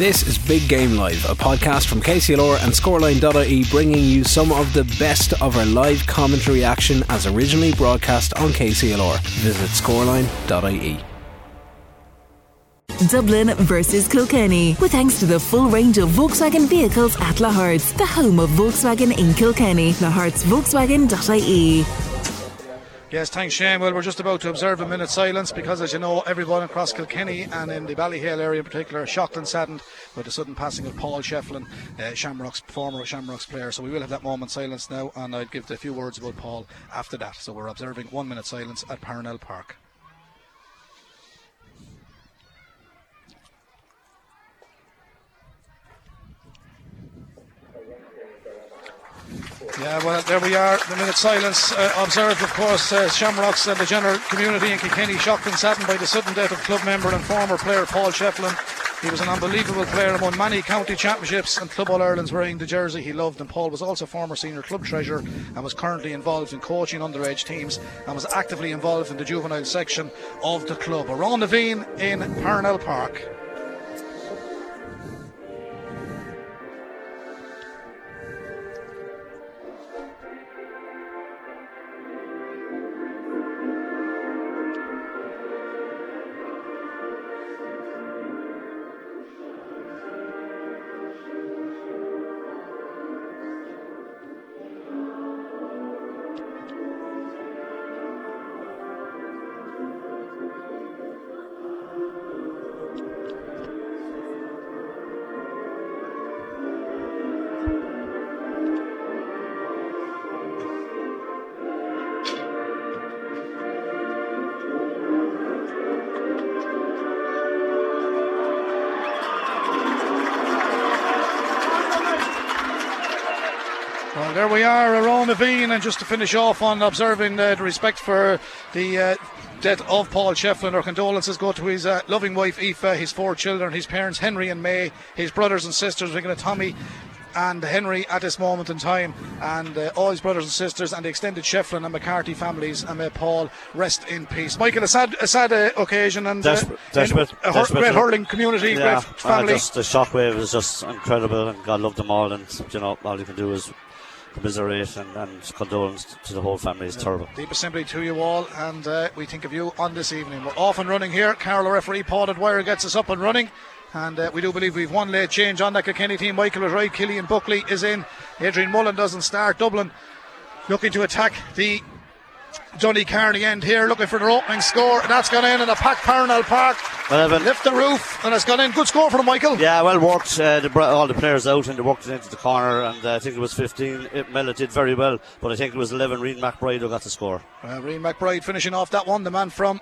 This is Big Game Live, a podcast from KCLR and Scoreline.ie bringing you some of the best of our live commentary action as originally broadcast on KCLR. Visit scoreline.ie. Dublin versus Kilkenny, with thanks to the full range of Volkswagen vehicles at Lahart's, the home of Volkswagen in Kilkenny. Lahart'sVolkswagen.ie. Yes, thanks, Shane. Well, we're just about to observe a minute's silence because, as you know, everyone across Kilkenny and in the Ballyhale area in particular are shocked and saddened by the sudden passing of Paul Shefflin, uh, Shamrock's former Shamrock's player. So we will have that moment silence now, and I'd give a few words about Paul after that. So we're observing one minute silence at Parnell Park. Yeah, well, there we are. The minute silence uh, observed, of course, uh, Shamrocks and the general community in Kilkenny shocked and saddened by the sudden death of club member and former player Paul Shefflin. He was an unbelievable player and won many county championships and Club All Ireland's wearing the jersey he loved. And Paul was also former senior club treasurer and was currently involved in coaching underage teams and was actively involved in the juvenile section of the club. Around the Naveen in Parnell Park. And just to finish off on observing uh, the respect for the uh, death of Paul Shefflin, our condolences go to his uh, loving wife Aoife, his four children, his parents Henry and May, his brothers and sisters, we're going to Tommy and Henry at this moment in time, and uh, all his brothers and sisters, and the extended Shefflin and McCarthy families, and may Paul rest in peace. Michael, a sad, a sad uh, occasion, and uh, Desperate- a hur- great hurling community, Yeah, great family. just the shockwave is just incredible, and God love them all. And you know, all you can do is commiserate and, condolence to the whole family. It's terrible. Deep sympathy to you all, and uh, we think of you on this evening. We're off and running here. Carlow, the referee, Paul Dwyer gets us up and running. And uh, we do believe we've one late change on that Kilkenny team. Michael was right. Killian Buckley is in. Adrian Mullen doesn't start. Dublin looking to attack the Johnny Carney end here, looking for their opening score. And that's gone in in a packed Parnell Park. Well, Evan- Lift the roof, and it's gone in. Good score for them, Michael. Yeah, well worked. Uh, the, br- all the players out and they worked it into the corner, and uh, I think it was 15. It, Mellon did very well, but I think it was 11. Reed McBride who got the score. Uh, McBride finishing off that one, the man from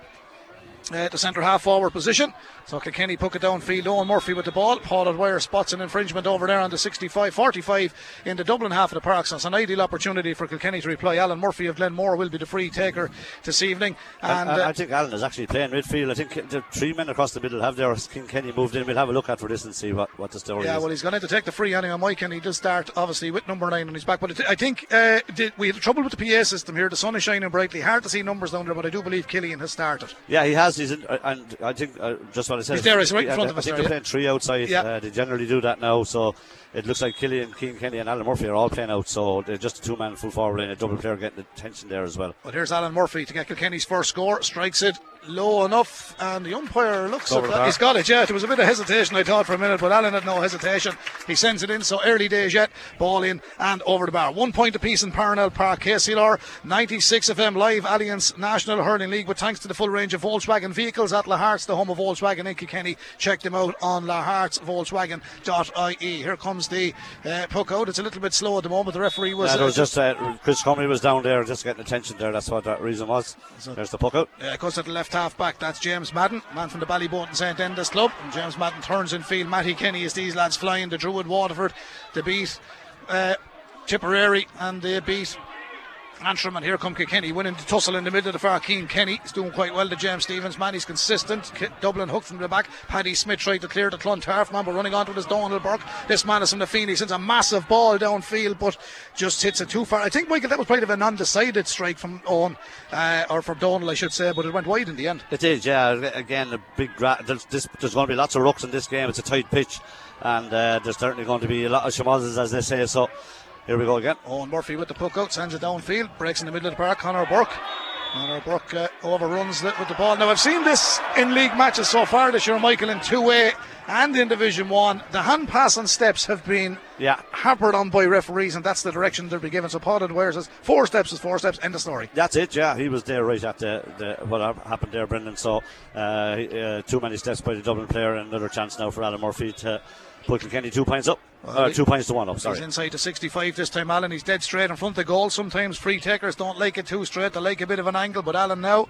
uh, the centre half forward position. So Kilkenny puck it downfield. Owen Murphy with the ball. Paul Dwyer spots an infringement over there on the 65 45 in the Dublin half of the park. So it's an ideal opportunity for Kilkenny to reply. Alan Murphy of Glenmore will be the free taker this evening. And I, I, uh, I think Alan is actually playing midfield. I think the three men across the middle have their Cian Kenny moved in. We'll have a look at for this and see what, what the story is. yeah, is. well, he's going to take the free anyway, Mike, and he does start obviously with number nine on his back. But it, I think uh, did, we had trouble with the PA system here. The sun is shining brightly. Hard to see numbers down there, but I do believe Killian has started. Yeah, he has. He's in, uh, and I think uh, just what Said. He's there, he's right in front of us I think they're playing three outside. Yeah. Uh, they generally do that now, so it looks like Killian, Cian Kenny, and Alan Murphy are all playing out. So they're just a two-man full forward line, a double player getting the attention there as well. But here's Alan Murphy to get Kilkenny's first score. Strikes it low enough, and the umpire looks Over at that. He's got it, yeah. There was a bit of hesitation, I thought, for a minute, but Alan had no hesitation. He sends it in, so early days yet. Ball in and over the bar. One point apiece in Parnell Park. KCLR 96 FM live Alliance National Hurling League with thanks to the full range of Volkswagen vehicles at Lahart's, the home of Volkswagen in Kilkenny. Check them out on lahartsvolkswagen.ie. Here comes the uh, puck out. It's a little bit slow at the moment. The referee was. Yeah, there uh, was just uh, Chris Comey was down there just getting attention there. That's what that reason was. There's the puck out. Yeah, Uh, goes to the left half back. That's James Madden, man from the Ballyboden and St Enda's club. And James Madden turns in field. Matty Kenny is these lads flying. The Druid Waterford, they beat uh, Tipperary, and they beat Antrim, and here come Kilkenny winning the tussle in the middle of the far. Cian Kenny is doing quite well to James Stephens, man. He's consistent. Dublin hook from the back. Paddy Smith tried to clear the Clontarf man, but running onto his Dónal Burke. This man is from the Phoenix. Sends a massive ball downfield, but just hits it too far. I think, Michael, that was kind of an undecided strike from Owen, uh, or from Dónal, I should say, but it went wide in the end. It is, yeah. Again, a big. Gra- there's, this, there's going to be lots of rucks in this game. It's a tight pitch, and uh, there's certainly going to be a lot of shamazes, as they say. So here we go again. Owen Murphy with the puck out, sends it downfield, breaks in the middle of the park. Connor Burke. Connor Burke uh, overruns it with the ball. Now, I've seen this in league matches so far this year, Michael, in 2A and in Division 1. The hand pass and steps have been yeah. hampered on by referees, and that's the direction they'll be given. So, Paul Dwyer says four steps is four steps, end of story. That's it, yeah. He was there right at the, the what happened there, Brendan. So, uh, uh, too many steps by the Dublin player, and another chance now for Alan Murphy to put Kilkenny two points up. Well, uh, two points to one up, sorry. He's inside to 65 this time, Alan. He's dead straight in front of the goal. Sometimes free takers don't like it too straight, they like a bit of an angle, but Alan now,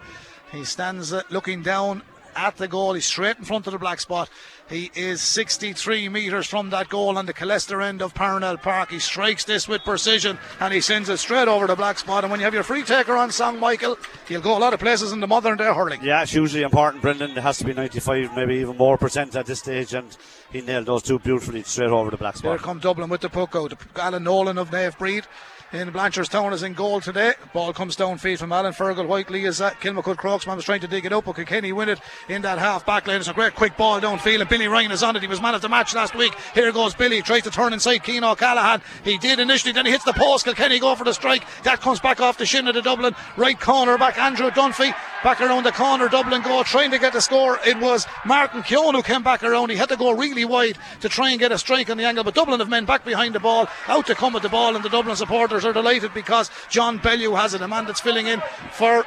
he stands uh, looking down at the goal. He's straight in front of the black spot. He is 63 metres from that goal on the Killester end of Parnell Park. He strikes this with precision and he sends it straight over the black spot. And when you have your free taker on song, Michael, he'll go a lot of places in the modern day hurling. Yeah, it's usually important, Brendan. It has to be 95, maybe even more percent at this stage. And he nailed those two beautifully straight over the black spot. Here come Dublin with the puck out. Alan Nolan of Naomh Bríd in Blanchardstown is in goal today. Ball comes down feed from Alan Fergal. Whiteley is at Kilmacud Crokesman was trying to dig it up, but Kilkenny win it in that half back lane. It's a great quick ball downfield, and Billy Ryan is on it. He was man of the match last week. Here goes Billy, tries to turn inside Cian O'Callaghan. He did initially, then he hits the post. Kilkenny go for the strike. That comes back off the shin of the Dublin right corner back. Andrew Dunphy back around the corner. Dublin go trying to get the score. It was Martin Keoghan who came back around. He had to go really wide to try and get a strike on the angle, but Dublin have men back behind the ball, out to come with the ball, and the Dublin supporters are delighted because John Bellew has it, a man that's filling in for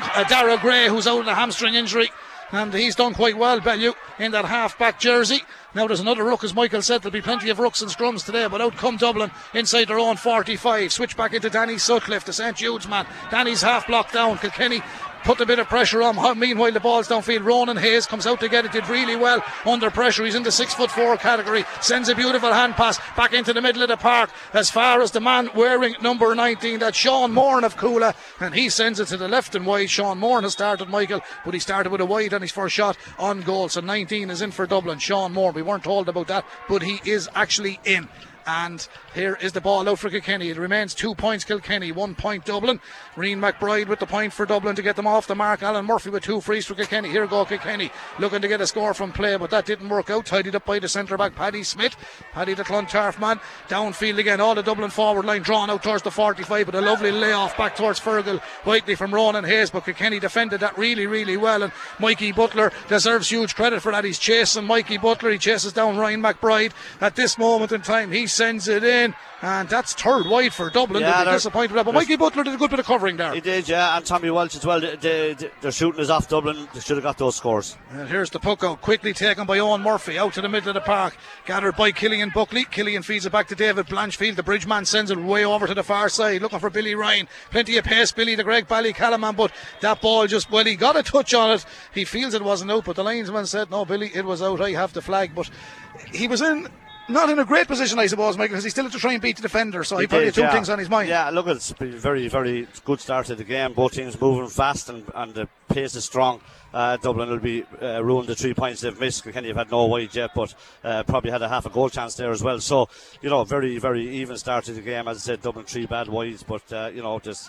uh, Dara Gray, who's out with a hamstring injury. And he's done quite well, Bellew, in that half back jersey. Now there's another ruck, as Michael said. There'll be plenty of rucks and scrums today, but out come Dublin inside their own 45. Switch back into Danny Sutcliffe, the St Jude's man. Danny's half blocked down. Kilkenny put a bit of pressure on. Meanwhile, the ball's downfield. Ronan Hayes comes out to get it. Did really well under pressure. He's in the six foot four category. Sends a beautiful hand pass back into the middle of the park as far as the man wearing number 19. That's Sean Moran of Cuala, and he sends it to the left and wide. Sean Moran has started, Michael, but he started with a wide on his first shot on goal. So 19 is in for Dublin. Sean Moran. We weren't told about that, but he is actually in. And here is the ball out for Kilkenny. It remains two points Kilkenny, one point Dublin. Reen McBride with the point for Dublin to get them off the mark. Alan Murphy with two frees for Kilkenny. Here go Kilkenny looking to get a score from play, but that didn't work out. Tidied up by the centre back Paddy Smith. Paddy the Clontarf man. Downfield again. All the Dublin forward line drawn out towards the 45, but a lovely layoff back towards Fergal. Whiteley from Ronan Hayes, but Kilkenny defended that really, really well. And Mikey Butler deserves huge credit for that. He's chasing Mikey Butler. He chases down Ryan McBride. At this moment in time, he's sends it in, and that's third wide for Dublin. Yeah, they're disappointed with that. But Mikey Butler did a good bit of covering there. He did, yeah, and Tommy Walsh as well. They, they're shooting us off Dublin. They should have got those scores. And here's the puck out, quickly taken by Owen Murphy out to the middle of the park, gathered by Killian Buckley. Killian feeds it back to David Blanchfield. The bridge man sends it way over to the far side, looking for Billy Ryan. Plenty of pace, Billy the Greg Ballycalliman, but that ball just well, he got a touch on it. He feels it wasn't out, but the linesman said, "No, Billy, it was out. I have the flag." But he was in not in a great position, I suppose, Michael, because he's still had to try and beat the defender. So he, he probably two yeah. things on his mind. Yeah, look, it's been a very, very good start to the game. Both teams moving fast and, and the pace is strong. Uh, Dublin will be uh, ruined the three points they've missed. Kilkenny have had no wide yet, but uh, probably had a half a goal chance there as well. So, you know, very, very even start to the game. As I said, Dublin three bad wides, but, uh, you know, just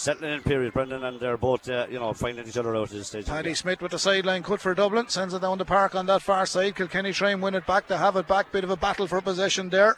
settling in period, Brendan, and they're both, uh, you know, finding each other out at this stage. Paddy Smith with the sideline cut for Dublin, sends it down the park on that far side. Kilkenny try and win it back. They have it back. Bit of a battle for possession there.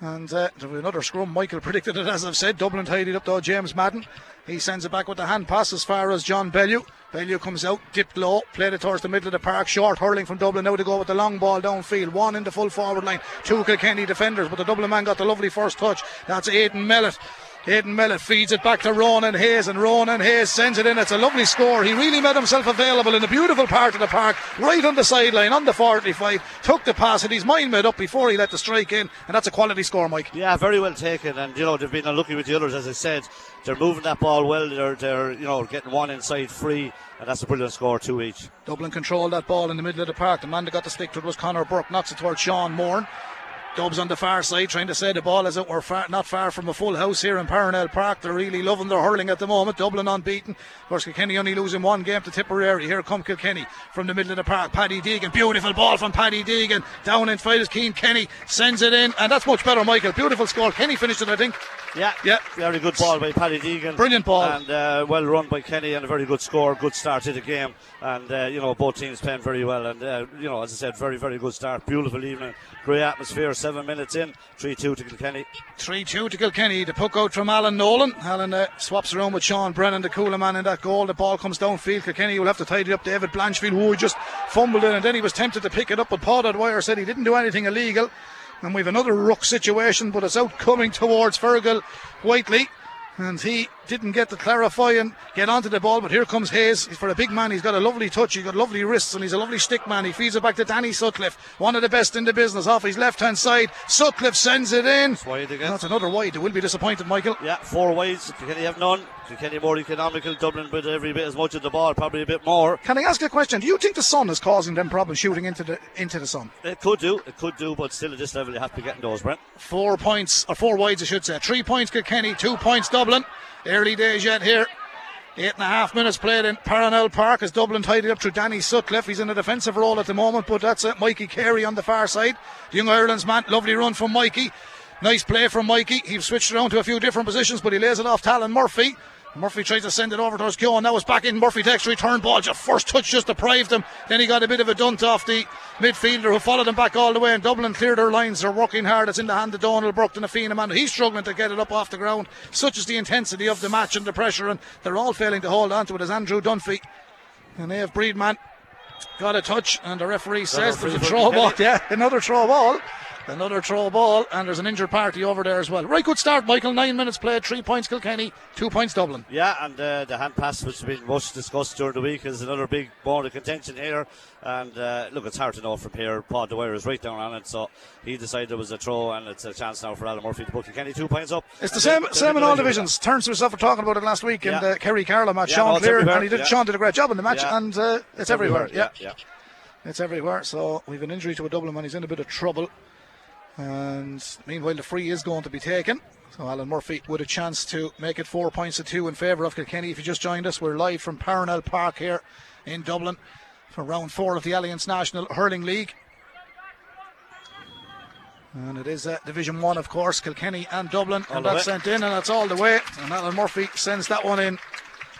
And uh, another scrum. Michael predicted it, as I've said. Dublin tidied up though. James Madden. He sends it back with the hand pass as far as John Bellew. Bellew comes out, dipped low, played it towards the middle of the park. Short hurling from Dublin now to go with the long ball downfield. One in the full forward line. Two Kilkenny defenders, but the Dublin man got the lovely first touch. That's Aidan Mellett. Aidan Mellett feeds it back to Ronan Hayes, and Ronan Hayes sends it in. It's a lovely score. He really made himself available in a beautiful part of the park, right on the sideline, on the 45. Took the pass, and his mind made up before he let the strike in, and that's a quality score, Mike. Yeah, very well taken. And you know they've been unlucky with the others, as I said. They're moving that ball well. They're, they're you know getting one inside free, and that's a brilliant score, two each. Dublin controlled that ball in the middle of the park. The man that got the stick to it was Connor Burke. Knocks it towards Sean Moore. Dubs on the far side trying to say the ball as it were far, not far from a full house here in Parnell Park. They're really loving their hurling at the moment. Dublin unbeaten. Of course, Kilkenny only losing one game to Tipperary. Here come Kilkenny from the middle of the park. Paddy Deegan. Beautiful ball from Paddy Deegan. Down in field is Cian Kenny. Sends it in. And that's much better, Michael. Beautiful score. Kenny finished it, I think. Yeah, Yeah. very good ball by Paddy Deegan. Brilliant ball. And uh, well run by Kenny and a very good score, good start to the game. And, uh, you know, both teams playing very well. And, uh, you know, as I said, very, very good start. Beautiful evening. Great atmosphere. Seven minutes in. 3 2 to Kilkenny. 3 2 to Kilkenny. The puck out from Alan Nolan. Alan uh, swaps around with Sean Brennan, the Cuala man in that goal. The ball comes downfield. Kilkenny will have to tidy up David Blanchfield, who just fumbled in and then he was tempted to pick it up. But Paul Dwyer said he didn't do anything illegal. And we've another ruck situation, but it's out coming towards Fergal Whiteley. And he didn't get to clarify and get onto the ball, but here comes Hayes. He's For a big man, he's got a lovely touch, he's got lovely wrists, and he's a lovely stick man. He feeds it back to Danny Sutcliffe, one of the best in the business, off his left hand side. Sutcliffe sends it in. That's wide again. That's another wide. They will be disappointed, Michael. Yeah, four wides. Kilkenny have none. Kilkenny more economical. Dublin with every bit as much of the ball, probably a bit more. Can I ask a question? Do you think the sun is causing them problems shooting into the into the sun? It could do, it could do, but still at this level you have to be getting those, Brent. Four points, or four wides, I should say. Three points Kilkenny, two points Dublin. Early days yet here. Eight and a half minutes played in Parnell Park as Dublin tidied up through Danny Sutcliffe. He's in a defensive role at the moment, but that's it. Mikey Carey on the far side. Young Ireland's man. Lovely run from Mikey. Nice play from Mikey. He's switched around to a few different positions, but he lays it off Talon Murphy. Murphy tries to send it over towards Keoghan. Now it's back in. Murphy takes return ball. Just first touch just deprived him. Then he got a bit of a dunt off the midfielder who followed him back all the way. And Dublin cleared their lines. They're working hard. It's in the hand of Dónal Burke and Afina man. He's struggling to get it up off the ground. Such is the intensity of the match and the pressure. And they're all failing to hold on to it as Andrew Dunphy and they have Breedman got a touch. And the referee says there's a throw ball. Yeah, another throw ball. Another throw ball, and there's an injured party over there as well. Right, good start, Michael. Nine minutes played, three points Kilkenny, two points Dublin. Yeah, and uh, the hand pass, which has been much discussed during the week, is another big bone of contention here. And uh, look, it's hard to know from here. Paul Dwyer is right down on it, so he decided it was a throw, and it's a chance now for Alan Murphy to put Kilkenny two points up. It's the same, same in all divisions. Turns to himself for talking about it last week in Yeah. the Kerry Carlow match. Yeah, Sean no, Clear, and he did. Yeah. Sean did a great job in the match, Yeah. and uh, it's, everywhere. Yeah. yeah. it's everywhere. So we've an injury to a Dublin man. He's in a bit of trouble. And meanwhile, the free is going to be taken. So Alan Murphy with a chance to make it four points to two in favour of Kilkenny. If you just joined us, we're live from Parnell Park here in Dublin for round four of the Alliance National Hurling League. And it is uh, Division One, of course, Kilkenny and Dublin, All and that's sent in, and that's all the way. And Alan Murphy sends that one in.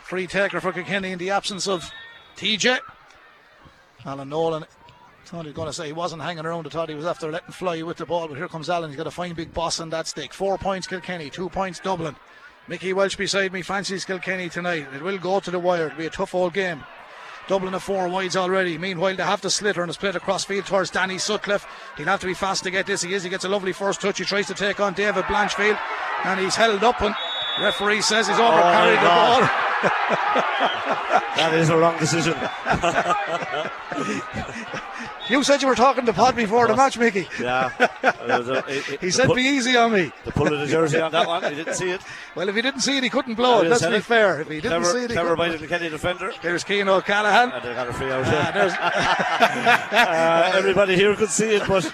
Free taker for Kilkenny in the absence of TJ. Alan Nolan was going to say he wasn't hanging around. I thought he was after letting fly with the ball, but here comes Alan. He's got a fine big boss on that stick. Four points Kilkenny, two points Dublin. Mickey Walsh beside me fancies Kilkenny tonight. It will go to the wire. It'll be a tough old game. Dublin are four wides already. Meanwhile, they have to slitter and it's played across field towards Danny Sutcliffe. He'll have to be fast to get this. He is. He gets a lovely first touch. He tries to take on David Blanchfield and he's held up and referee says he's oh, over carried the God. ball. That is a wrong decision. You said you were talking to Pod before the match, Mickey. yeah. A- it- it- He said pull- be easy on me. The pull of the jersey on that one, he didn't see it. Well, if he didn't see it, he couldn't blow it. Let's be fair. If he didn't Clever, see it, he clever by the Kilkenny defender. There's Cian O'Callaghan. And they got a free out. Ah, there's Uh, everybody here could see it, but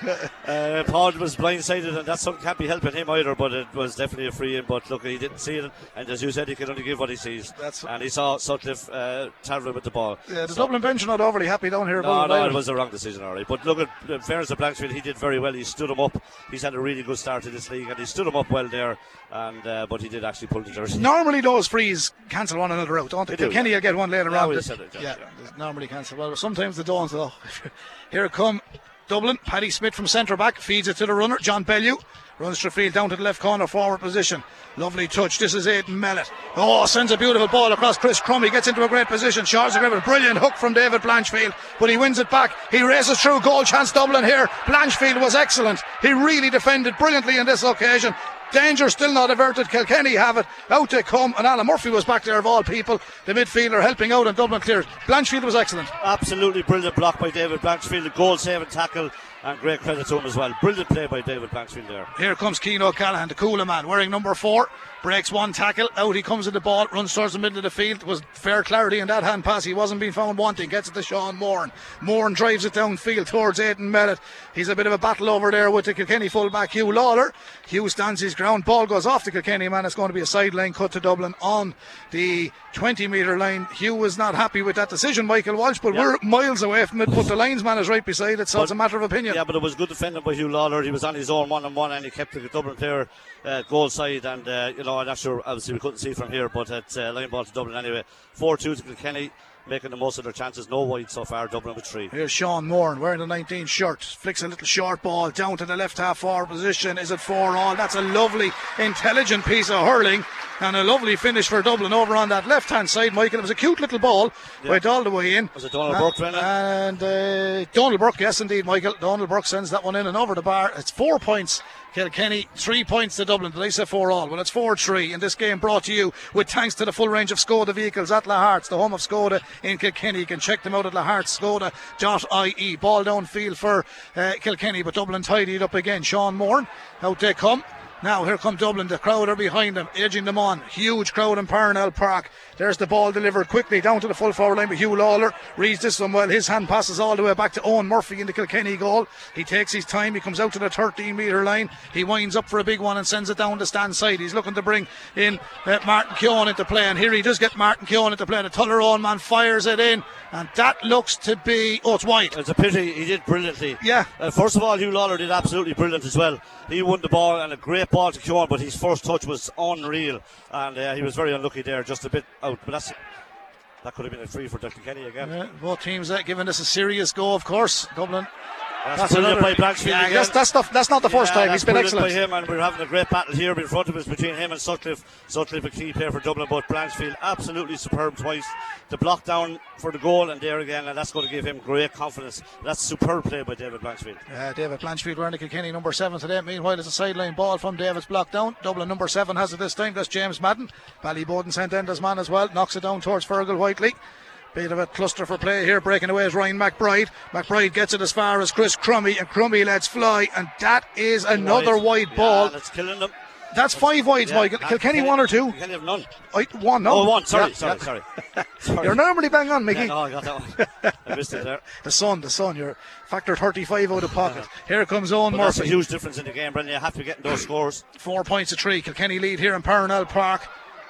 uh, Paul was blindsided, and that something can't be helping him either. But it was definitely a free in. But look, he didn't see it, and as you said, he can only give what he sees. That's- and he saw Sutcliffe uh, with the ball. Yeah, the So- Dublin bench are not overly happy down here No, no, it was a wrong decision, all right. But look at in fairness to Blanchfield, he did very well. He stood him up. He's had a really good start to this league, and he stood him up well there. And uh, but he did actually pull the jersey. Normally, those frees cancel one another out, don't they? They do, Kenny yeah. will get one later Yeah, on. said it, yeah, yeah, yeah. normally cancel. Well, sometimes they don't. Though. Here come Dublin. Paddy Smith from centre back feeds it to the runner. John Bellew runs to field down to the left corner forward position. Lovely touch. This is Aidan Mellett. Oh, sends a beautiful ball across Chris Crum. He gets into a great position. Charles Griffin. Brilliant hook from David Blanchfield, but he wins it back. He races through. Goal chance Dublin here. Blanchfield was excellent. He really defended brilliantly in this occasion. Danger still not averted. Kilkenny have it. Out they come. And Alan Murphy was back there of all people. The midfielder helping out and Dublin cleared. Blanchfield was excellent. Absolutely brilliant block by David Blanchfield, a goal saving tackle. and great credit to him as well. Brilliant play by David Blanchfield there. Here comes Cian O'Callaghan, the Cuala man, wearing number four. Breaks one tackle, out he comes with the ball, runs towards the middle of the field. It was fair clarity in that hand pass. He wasn't being found wanting. Gets it to Sean Moran. Moran drives it downfield towards Aidan Mellett. He's a bit of a battle over there with the Kilkenny fullback Hugh Lawler. Hugh stands his ground. Ball goes off the Kilkenny man. It's going to be a sideline cut to Dublin on the 20 metre line. Hugh was not happy with that decision, Michael Walsh, but we're miles away from it. But the linesman is right beside it, so But- it's a matter of opinion. Yeah, but it was good defending by Hugh Lawler. He was on his own one on one and he kept the Dublin player uh, goal side. And, uh, you know, I'm not sure, obviously, we couldn't see from here, but it's uh, line ball to Dublin anyway. 4 2 to Kilkenny, making the most of their chances. No wide so far, Dublin with three. Here's Sean Moran wearing the 19 shirt. Flicks a little short ball down to the left half forward position. Is it four all? That's a lovely, intelligent piece of hurling and a lovely finish for Dublin over on that left hand side, Michael. It was a cute little ball. Went all the way in. Was it Dónal Burke, Brendan? And uh, Dónal Burke, yes, indeed, Michael. Dónal Burke sends that one in and over the bar. It's four points. Kilkenny, three points to Dublin. Did I say four all? Well, it's 4 3 in this game brought to you with thanks to the full range of Skoda vehicles at Lahart's, the home of Skoda in Kilkenny. You can check them out at lahartskoda.ie. Ball downfield for uh, Kilkenny, but Dublin tidied up again. Sean Moore, out they come. Now here come Dublin. The crowd are behind them, edging them on. Huge crowd in Parnell Park. There's the ball delivered quickly down to the full forward line. But Hugh Lawler reads this one well. His hand passes all the way back to Owen Murphy in the Kilkenny goal. He takes his time. He comes out to the 13 metre line. He winds up for a big one and sends it down the stand side. He's looking to bring in uh, Martin Keoghan into play. And here he does get Martin Keoghan into play. And the Tullaroan man fires it in. And that looks to be. Oh, it's wide. It's a pity. He did brilliantly. Yeah. Uh, first of all, Hugh Lawler did absolutely brilliant as well. He won the ball and a great ball to Keoghan, but his first touch was unreal, and uh, he was very unlucky there, just a bit out. But that's that could have been a free for Dr. Kenny again. Uh, both teams uh, giving this a serious go, of course. Dublin. That's, another- by Blanchfield Yeah, that's, that's, the, that's not the first Yeah, time. He's been excellent. by him, and we're having a great battle here in front of us between him and Sutcliffe. Sutcliffe, a key player for Dublin, but Blanchfield absolutely superb twice. The block down for the goal, and there again, and that's going to give him great confidence. That's superb play by David Blanchfield. Uh, David Blanchfield wearing the Kilkenny number seven today. Meanwhile, it's a sideline ball from David's block down. Dublin number seven has it this time. That's James Madden. Ballyboden sent in his man as well. Knocks it down towards Fergal Whiteley. Bit of a cluster for play here. Breaking away is Ryan McBride. McBride gets it as far as Chris Crummy, and Crummy lets fly. And that is another wide, Yeah, ball. that's killing them. That's five wides, Yeah, Michael. Kilkenny one or two? Kilkenny have none. I, one, no. Oh, one. Sorry, Yeah, sorry, sorry. sorry. You're normally bang on, Mickey. Yeah, no, I got that one. I missed it there. The sun, the sun. You're factor 35 out of pocket. Here comes Owen But that's a huge difference in the game, Brendan. You have to get those scores. Four points to three. Kilkenny lead here in Parnell Park.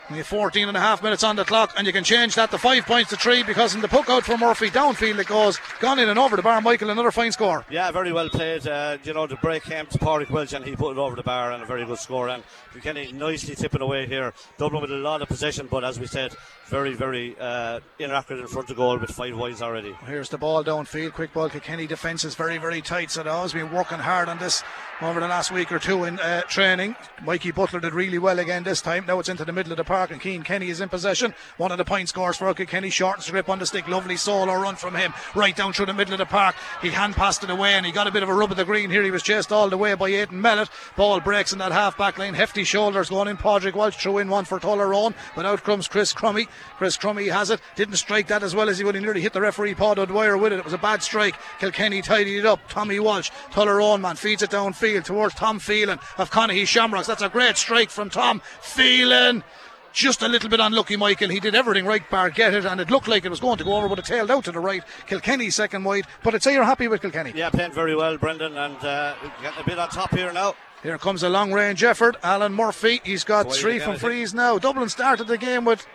We have 14 and a half minutes on the clock, and you can change that to five points to three because in the puck out for Murphy, downfield it goes. Gone in and over the bar. Michael, another fine score. Yeah, very well played. Uh, you know, the break came to Pádraig Walsh and he put it over the bar and a very good score. And Kilkenny nicely tipping away here. Dublin with a lot of possession, but as we said, very, very uh, inaccurate in front of goal with five wides already. Here's the ball downfield. Quick ball. Kilkenny defence is very, very tight. So they've been working hard on this over the last week or two in uh, training. Mikey Butler did really well again this time. Now it's into the middle of the park, and Cian Kenny is in possession. One of the point scores for Kilkenny. Shortens grip on the stick. Lovely solo run from him right down through the middle of the park. He hand passed it away, and he got a bit of a rub of the green here. He was chased all the way by Aidan Mellett. Ball breaks in that half back line. Hefty shoulders going in. Padraig Walsh threw in one for Tullaroan, but out comes Chris Crummy. Chris Crummy has it. Didn't strike that as well as he would. He nearly hit the referee Pod O'Dwyer with it. It was a bad strike. Kilkenny tidied it up. Tommy Walsh, Tullaroan man, feeds it downfield towards Tom Phelan of Conahy Shamrocks. That's a great strike from Tom Phelan. Just a little bit unlucky, Michael. He did everything right, bar get it, and it looked like it was going to go over, but it tailed out to the right. Kilkenny second wide, but I'd say you're happy with Kilkenny. Yeah, playing very well, Brendan, and uh, getting a bit on top here now. Here comes a long range effort. Alan Murphy, he's got Wide three from frees now. Dublin started the game with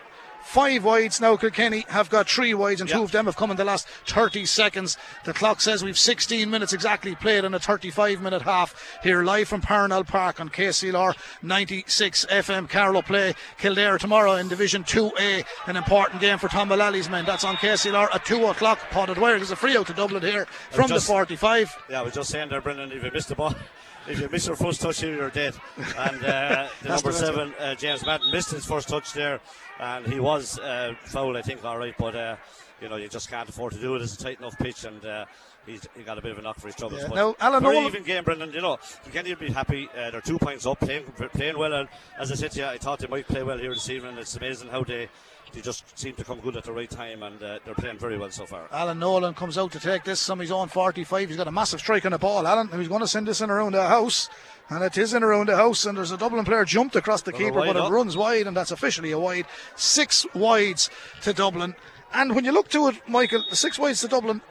five wides. Now Kilkenny have got three wides, and two of them have come in the last 30 seconds. The clock says we've 16 minutes exactly played in a 35 minute half. Here live from Parnell Park on KCLR 96 FM. Carlow play Kildare tomorrow in Division 2A. An important game for Tom Mullally's men. That's on KCLR at 2 o'clock. Potted Wire. There's a free out to Dublin here from just- the 45. Yeah, I was just saying there, Brendan, if you missed the ball, if you miss your first touch here, you're dead. And uh, the number seven, uh, James Madden, missed his first touch there, and he was uh, fouled, I think, all right, but uh, you know, you just can't afford to do it. It's a tight enough pitch, and uh, he's he got a bit of a knock for his troubles. Yeah. But Now, Alan very Nolan- even game, Brendan. You know, you can't even be happy. Uh, they're two points up, playing playing well. And as I said to you, I thought they might play well here this evening. It's amazing how they they just seem to come good at the right time, and uh, they're playing very well so far. Alan Nolan comes out to take this from his own 45. He's got a massive strike on the ball, Alan. He's going to send this in around the house. And it is in around the house, and there's a Dublin player jumped across the keeper, but it up. runs wide, and that's officially a wide. Six wides to Dublin. And when you look to it, Michael, six wides to Dublin,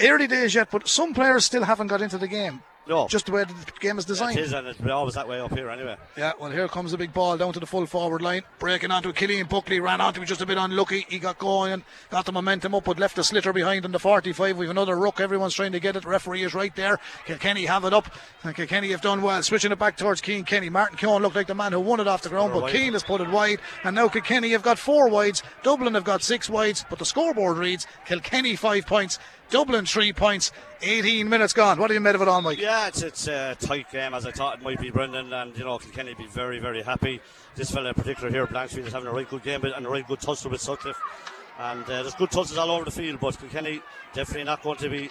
early days yet, but some players still haven't got into the game. No. Just the way the game is designed. It is, and it's always that way up here anyway. Yeah, well, here comes the big ball down to the full forward line. Breaking onto. Killian Buckley ran onto it just a bit unlucky. He got going, and got the momentum up, but left the slitter behind in the 45. We've another ruck. Everyone's trying to get it. Referee is right there. Kilkenny have it up. And Kilkenny have done well. Switching it back towards Cian Kenny. Martin Keoghan looked like the man who won it off the ground, but wide. Cian has put it wide. And now Kilkenny have got four wides. Dublin have got six wides, but the scoreboard reads Kilkenny five points. Dublin three points. 18 minutes gone. What do you made of it all, Mike? Yeah, it's it's a tight game as I thought it might be, Brendan, and you know Kilkenny be very very happy. This fella in particular here, Blanchfield, is having a right good game and a right good tussle with Sutcliffe, and uh, there's good tussles all over the field. But Kilkenny definitely not going to be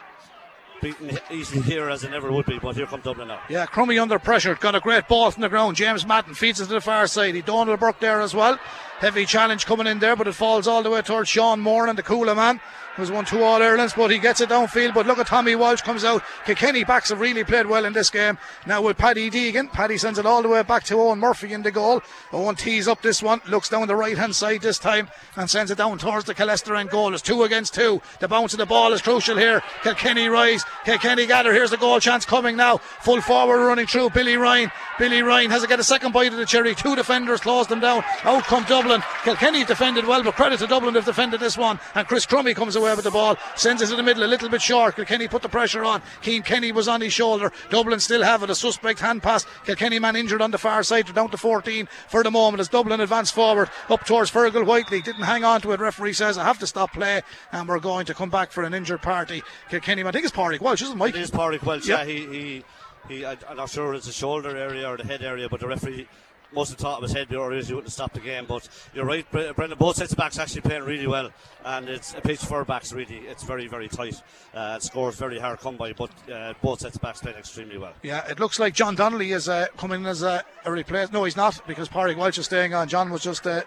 beaten easily here as it never would be. But here come Dublin now. Yeah, Crummy under pressure. Got a great ball from the ground. James Madden feeds it to the far side. He Dónal Burke there as well. Heavy challenge coming in there, but it falls all the way towards Sean Moore and the Cuala man. Who's one two All Irelands, but he gets it downfield. But look at Tommy Walsh comes out. Kilkenny backs have really played well in this game. Now with Paddy Deegan, Paddy sends it all the way back to Owen Murphy in the goal. Owen tees up this one, looks down the right hand side this time, and sends it down towards the Killester end goal. It's two against two. The bounce of the ball is crucial here. Kilkenny rise. Kilkenny gather. Here's the goal chance coming now. Full forward running through. Billy Ryan. Billy Ryan has to get a second bite of the cherry. Two defenders close them down. Out come Dublin. Kilkenny defended well, but credit to Dublin they've defended this one. And Chris Crummy comes away with the ball, sends it to the middle a little bit short. Kilkenny put the pressure on. Cian Kenny was on his shoulder. Dublin still have it. A suspect hand pass. Kilkenny man injured on the far side. They're down to 14 for the moment as Dublin advance forward up towards Fergal Whiteley. Didn't hang on to it. Referee says I have to stop play, and we're going to come back for an injured party. Kilkenny man, I think it's Pádraig Walsh, isn't it, Mike? It is Pádraig Walsh. Yep. Yeah, he, he, he, I- I'm not sure it's the shoulder area or the head area, but the referee must have thought it was head or he wouldn't have stopped the game. But you're right, Brendan. Both sets of backs actually playing really well, and it's a pitch for backs. Really, it's very, very tight. Uh, scores very hard come by, but uh, both sets of backs playing extremely well. Yeah, it looks like John Donnelly is uh, coming as a, a replacement. No, he's not because Pádraig Walsh is staying on. John was just uh,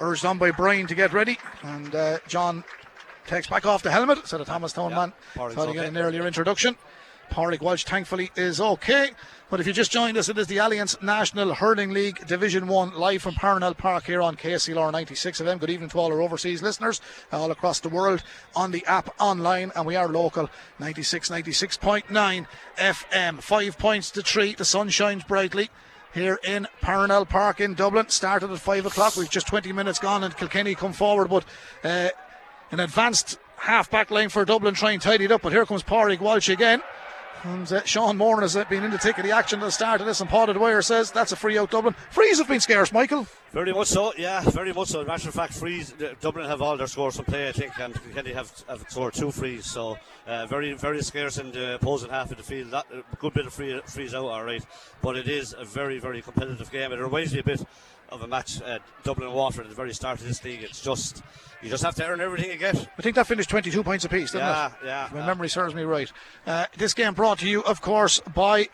urged on by Brian to get ready, and uh, John takes back off the helmet. So the Thomastown Yeah, man thought he okay. an earlier introduction. Pádraig Walsh, thankfully, is okay. But if you just joined us, it is the Alliance National Hurling League Division 1 live from Parnell Park here on KCLR 96 of them. Good evening to all our overseas listeners all across the world on the app online. And we are local 96, 96.9 FM. Five points to three. The sun shines brightly here in Parnell Park in Dublin. Started at five o'clock. We've just 20 minutes gone and Kilkenny come forward, but uh, an advanced half back line for Dublin trying to tidy it up. But here comes Pádraig Walsh again. And uh, Sean Moore has uh, been in thick of the action at the start of this, and Paul Dwyer says that's a free out Dublin. Frees have been scarce, Michael. Very much so, yeah, very much so. As a matter of fact, frees uh, Dublin have all their scores from play, I think, and Kilkenny have, have scored two frees. So uh, very, very scarce in the opposing half of the field. That a good bit of free, frees out, all right. But it is a very, very competitive game. It reminds me a bit of a match at Dublin and Waterford at the very start of this league. It's just you just have to earn everything you get. I think that finished 22 points apiece, didn't Yeah, it? yeah, If my memory serves me right. Uh, this game brought to you, of course, by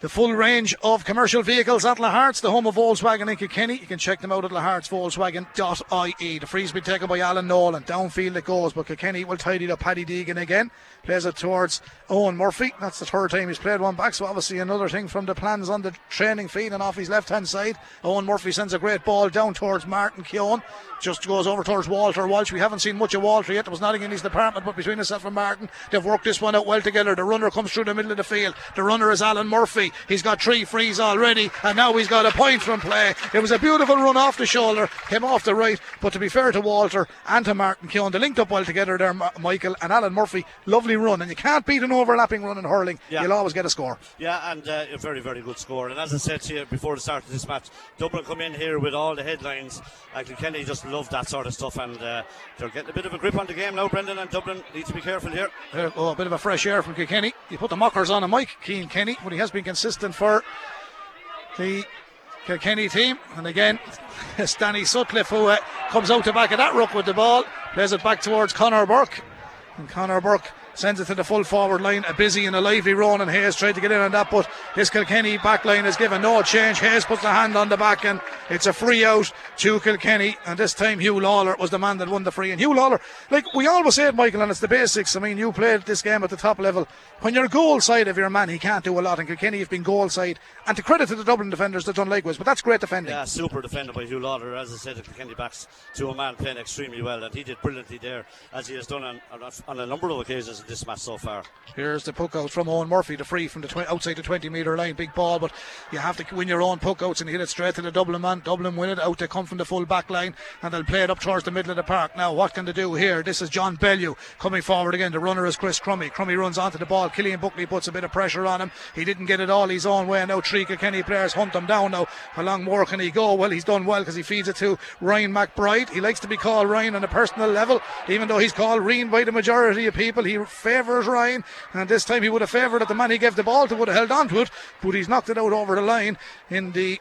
the full range of commercial vehicles at Lahart's, the home of Volkswagen in Kilkenny. You can check them out at lahartsvolkswagen.ie. The free's been taken by Alan Nolan. Downfield it goes, but Kilkenny will tidy up. Paddy Deegan again. Plays it towards Owen Murphy. That's the third time he's played one back, so obviously another thing from the plans on the training field and off his left hand side. Owen Murphy sends a great ball down towards Martin Keoghan. Just goes over towards Walter Walsh. We haven't seen much of Walter yet. There was nothing in his department, but between himself and Martin, they've worked this one out well together. The runner comes through the middle of the field. The runner is Alan Murphy. He's got three frees already, and now he's got a point from play. It was a beautiful run off the shoulder, came off the right, but to be fair to Walter and to Martin Keoghan, they linked up well together there, Michael and Alan Murphy. Lovely run, and you can't beat an overlapping run in hurling. Yeah. You'll always get a score. Yeah, and uh, a very, very good score. And as I said to you before the start of this match, Dublin come in here with all the headlines. And Kilkenny just love that sort of stuff, and uh, they're getting a bit of a grip on the game now. Brendan and Dublin need to be careful here. Oh, a bit of a fresh air from Kilkenny. You put the mockers on a Mike Cian Kenny, but he has been consistent for the Kilkenny team. And again, it's Danny Sutcliffe who uh, comes out the back of that ruck with the ball, plays it back towards Connor Burke. And Connor Burke sends it to the full forward line. A busy and a lively Ronan Hayes tried to get in on that, but this Kilkenny back line is given no change. Hayes puts the hand on the back and it's a free out to Kilkenny. And this time Hugh Lawler was the man that won the free. And Hugh Lawler, like we always say it, Michael, and it's the basics. I mean, you played this game at the top level. When you're goal side of your man, he can't do a lot. And Kilkenny have been goal side. And to credit to the Dublin defenders, they've done likewise. But that's great defending. Yeah, super defended by Hugh Lawler. As I said, the Kilkenny backs to a man playing extremely well. And he did brilliantly there, as he has done on, on a number of occasions this match so far. Here's the puck out from Owen Murphy, the free from the tw- outside the 20 metre line. Big ball, but you have to win your own puck outs and hit it straight to the Dublin man. Dublin win it out. They come from the full back line and they'll play it up towards the middle of the park. Now, what can they do here? This is John Bellew coming forward again. The runner is Chris Crummy. Crummy runs onto the ball. Killian Buckley puts a bit of pressure on him. He didn't get it all his own way. Now, three Kilkenny players hunt him down. Now, how long more can he go? Well, he's done well because he feeds it to Ryan McBride. He likes to be called Ryan on a personal level, even though he's called Reen by the majority of people. He favours Ryan, and this time he would have favoured that the man he gave the ball to would have held on to it, but he's knocked it out over the line in the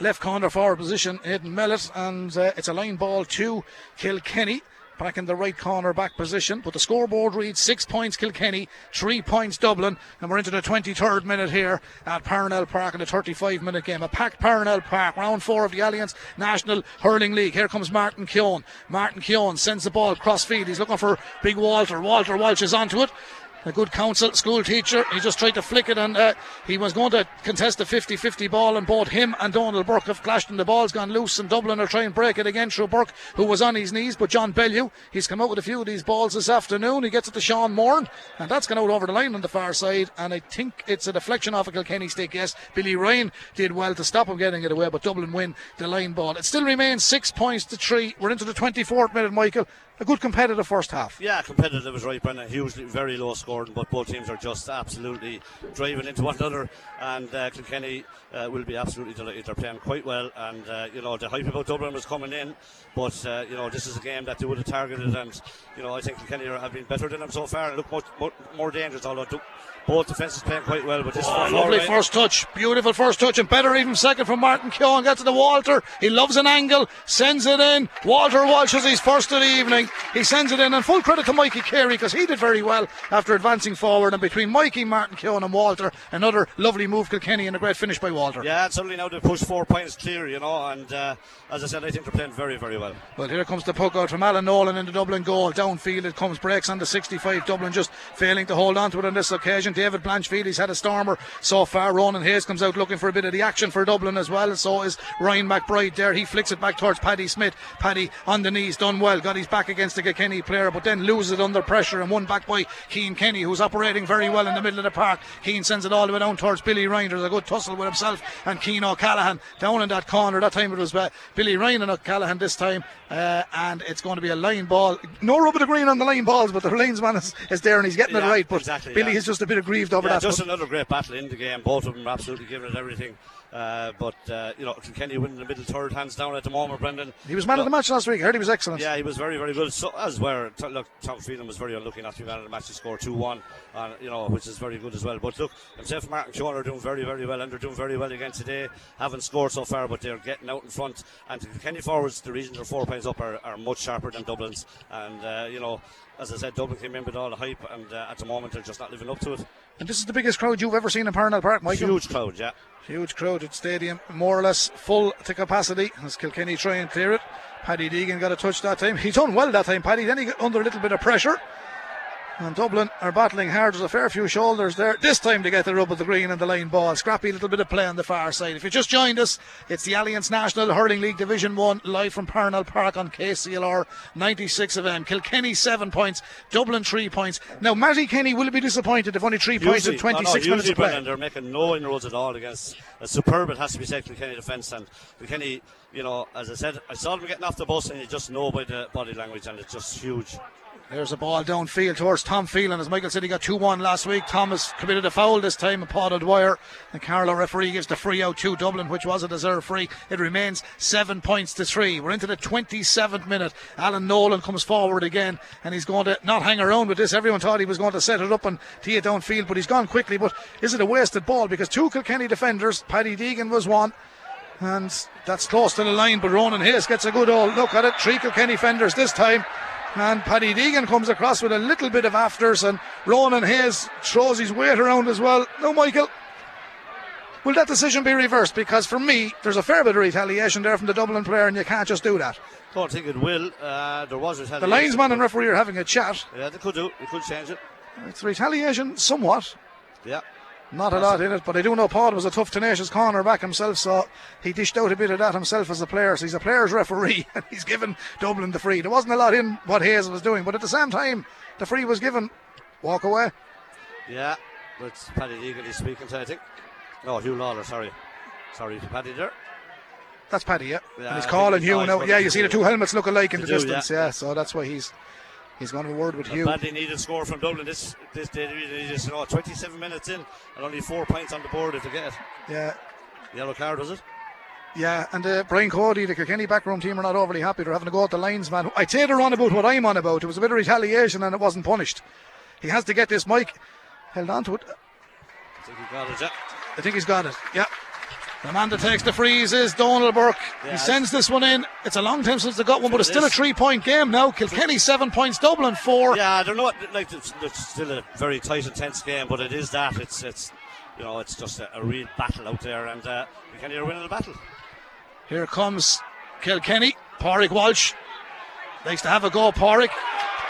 left corner forward position, Aidan Mellett, and uh, it's a line ball to Kilkenny. Back in the right corner back position, but the scoreboard reads six points Kilkenny, three points Dublin, and we're into the 23rd minute here at Parnell Park in the 35 minute game. A packed Parnell Park, round four of the Alliance National Hurling League. Here comes Martin Keoghan. Martin Keoghan sends the ball cross field. He's looking for Big Walter. Walter Walsh is onto it a good counsel school teacher. He just tried to flick it, and uh, he was going to contest the 50 50 ball, and both him and Dónal Burke have clashed, and the ball's gone loose. And Dublin are trying to break it again through Burke, who was on his knees. But John Bellew, he's come out with a few of these balls this afternoon. He gets it to Sean Moran, and that's gone out over the line on the far side. And I think it's a deflection off a Kilkenny stick. Yes, Billy Ryan did well to stop him getting it away, but Dublin win the line ball. It still remains six points to three. We're into the 24th minute, Michael a good competitive first half. Yeah, competitive is right, Brendan. Hugely very low scoring, but both teams are just absolutely driving into one another. And uh, Kilkenny uh, will be absolutely delighted. They're playing quite well, and uh, you know the hype about Dublin was coming in, but uh, you know this is a game that they would have targeted, and you know I think Kilkenny have been better than them so far look much more, more dangerous. Although both defences playing quite well, but this oh, lovely right. first touch, beautiful first touch, and better even second from Martin Keoghan. Gets to the Walter. He loves an angle, sends it in. Walter Walsh is his first of the evening. He sends it in, and full credit to Mikey Carey because he did very well after advancing forward. And between Mikey, Martin Keoghan, and Walter, another lovely move Kilkenny and a great finish by Walter. Yeah, suddenly now they push four points clear, you know, and uh, as I said, I think they're playing very, very well. Well, here comes the puck out from Alan Nolan in the Dublin goal. Downfield it comes, breaks on the 65. Dublin just failing to hold on to it on this occasion. David Blanchfield, he's had a stormer so far. Ronan Hayes comes out looking for a bit of the action for Dublin as well. So is Ryan McBride there. He flicks it back towards Paddy Smith. Paddy on the knees, done well. Got his back against the Kilkenny player, but then loses it under pressure and won back by Cian Kenny, who's operating very well in the middle of the park. Cian sends it all the way down towards Billy Ryan. There's a good tussle with himself and Cian O'Callaghan down in that corner. That time it was uh, Billy Ryan and O'Callaghan Callahan this time, uh, and it's going to be a line ball. No rub of the green on the line balls, but the linesman is, is there and he's getting yeah, it right. But exactly, Billy yeah. is just a bit aggrieved over yeah, that. Just another great battle in the game. Both of them absolutely giving it everything. Uh, but uh, you know, Kenny winning the middle third, hands down at the moment. Brendan. He was man of the match last week. I heard he was excellent. Yeah, he was very, very good. So as well, t- look, Tom Phelan was very unlucky not to be man of the match. He scored two one, and you know, which is very good as well. But look, himself and Martin Keoghan are doing very, very well, and they're doing very well again today. Haven't scored so far, but they're getting out in front. And Kenny forwards, the reason they're four points up, are, are much sharper than Dublin's. And uh, you know, as I said, Dublin came in with all the hype, and uh, at the moment they're just not living up to it. And this is the biggest crowd you've ever seen in Parnell Park, Michael. Huge crowd, yeah. Huge crowded stadium, more or less full to capacity as Kilkenny try and clear it. Paddy Deegan got a touch that time. He's done well that time, Paddy. Then he got under a little bit of pressure. And Dublin are battling hard. There's a fair few shoulders there. This time to get the rub of the green and the line ball. Scrappy little bit of play on the far side. If you just joined us, it's the Alliance National Hurling League Division 1 live from Parnell Park on KCLR 96 of M. Kilkenny 7 points, Dublin 3 points. Now, Matty Kenny will be disappointed if only 3 usually, points in 26 no, minutes of play. They're making no inroads at all against a superb, it has to be said, Kilkenny defence. And Kilkenny, you know, as I said, I saw them getting off the bus and you just know by the body language and it's just huge. There's a ball downfield towards Tom Phelan. As Michael said, he got 2 1 last week. Thomas committed a foul this time, a Paul Dwyer. And Carlow referee gives the free out to Dublin, which was a deserved free. It remains 7 points to 3. We're into the 27th minute. Alan Nolan comes forward again, and he's going to not hang around with this. Everyone thought he was going to set it up and tee it downfield, but he's gone quickly. But is it a wasted ball? Because two Kilkenny defenders, Paddy Deegan was one. And that's close to the line, but Ronan Hayes gets a good old look at it. Three Kilkenny defenders this time. And Paddy Deegan comes across with a little bit of afters, and Ronan Hayes throws his weight around as well. No, Michael, will that decision be reversed? Because for me, there's a fair bit of retaliation there from the Dublin player, and you can't just do that. I Don't think it will. Uh, there was retaliation. The linesman and referee are having a chat. Yeah, they could do. They could change it. It's retaliation somewhat. Yeah. Not a lot in it, but I do know Paul was a tough, tenacious corner back himself, so he dished out a bit of that himself as a player. So he's a player's referee, and he's given Dublin the free. There wasn't a lot in what Hayes was doing, but at the same time, the free was given. Walk away. Yeah, that's Paddy Deegan he's speaking to, I think. No, Hugh Lawler, sorry. Sorry to Paddy there. That's Paddy, yeah. Yeah, and he's calling Hugh now. Yeah, you see the two helmets look alike in the do, distance, yeah. yeah. So that's why he's he's going to word with Hugh. Badly needed score from Dublin this this day. They just, you know, 27 minutes in and only four points on the board if they get it. Yeah, Yellow card, was it? yeah. And uh, Brian Cody, the Kilkenny backroom team, are not overly happy. They're having to go at the linesman. I'd say they're on about what I'm on about. It was a bit of retaliation and it wasn't punished. He has to get this. Mike held on to it. I think he got it, yeah. I think he's got it. Yeah. The man that takes the freeze is Dónal Burke. Yeah, he sends this one in. It's a long time since they got one, but it's still a three point game now. Kilkenny seven points, Dublin four. Yeah, they're not know. What, like it's, it's still a very tight, intense game, but it is that. It's it's you know it's just a, a real battle out there, and uh, can hear winning the battle. Here comes Kilkenny. Pádraig Walsh likes to have a go. Pádraig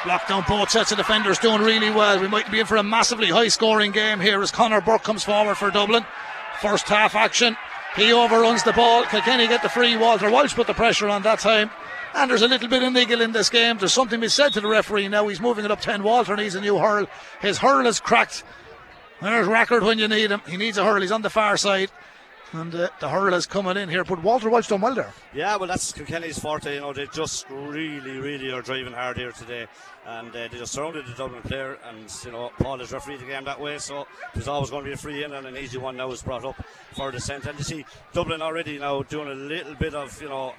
locked down both sets of defenders, doing really well. We might be in for a massively high scoring game here as Conor Burke comes forward for Dublin. First half action. He overruns the ball. Kilkenny get the free. Walter Walsh put the pressure on that time. And there's a little bit of niggle in this game. There's something be said to the referee now. He's moving it up 10. Walter needs a new hurl. His hurl is cracked. There's Rackard when you need him. He needs a hurl. He's on the far side. And uh, the hurl is coming in here. But Walter Walsh done well there. Yeah, well, that's Kilkenny's forte. You know, they just really, really are driving hard here today, and uh, they just surrounded the Dublin player. And you know, Paul has refereed the game that way, so there's always going to be a free in, and an easy one now is brought up for the centre. And you see Dublin already now doing a little bit of you know.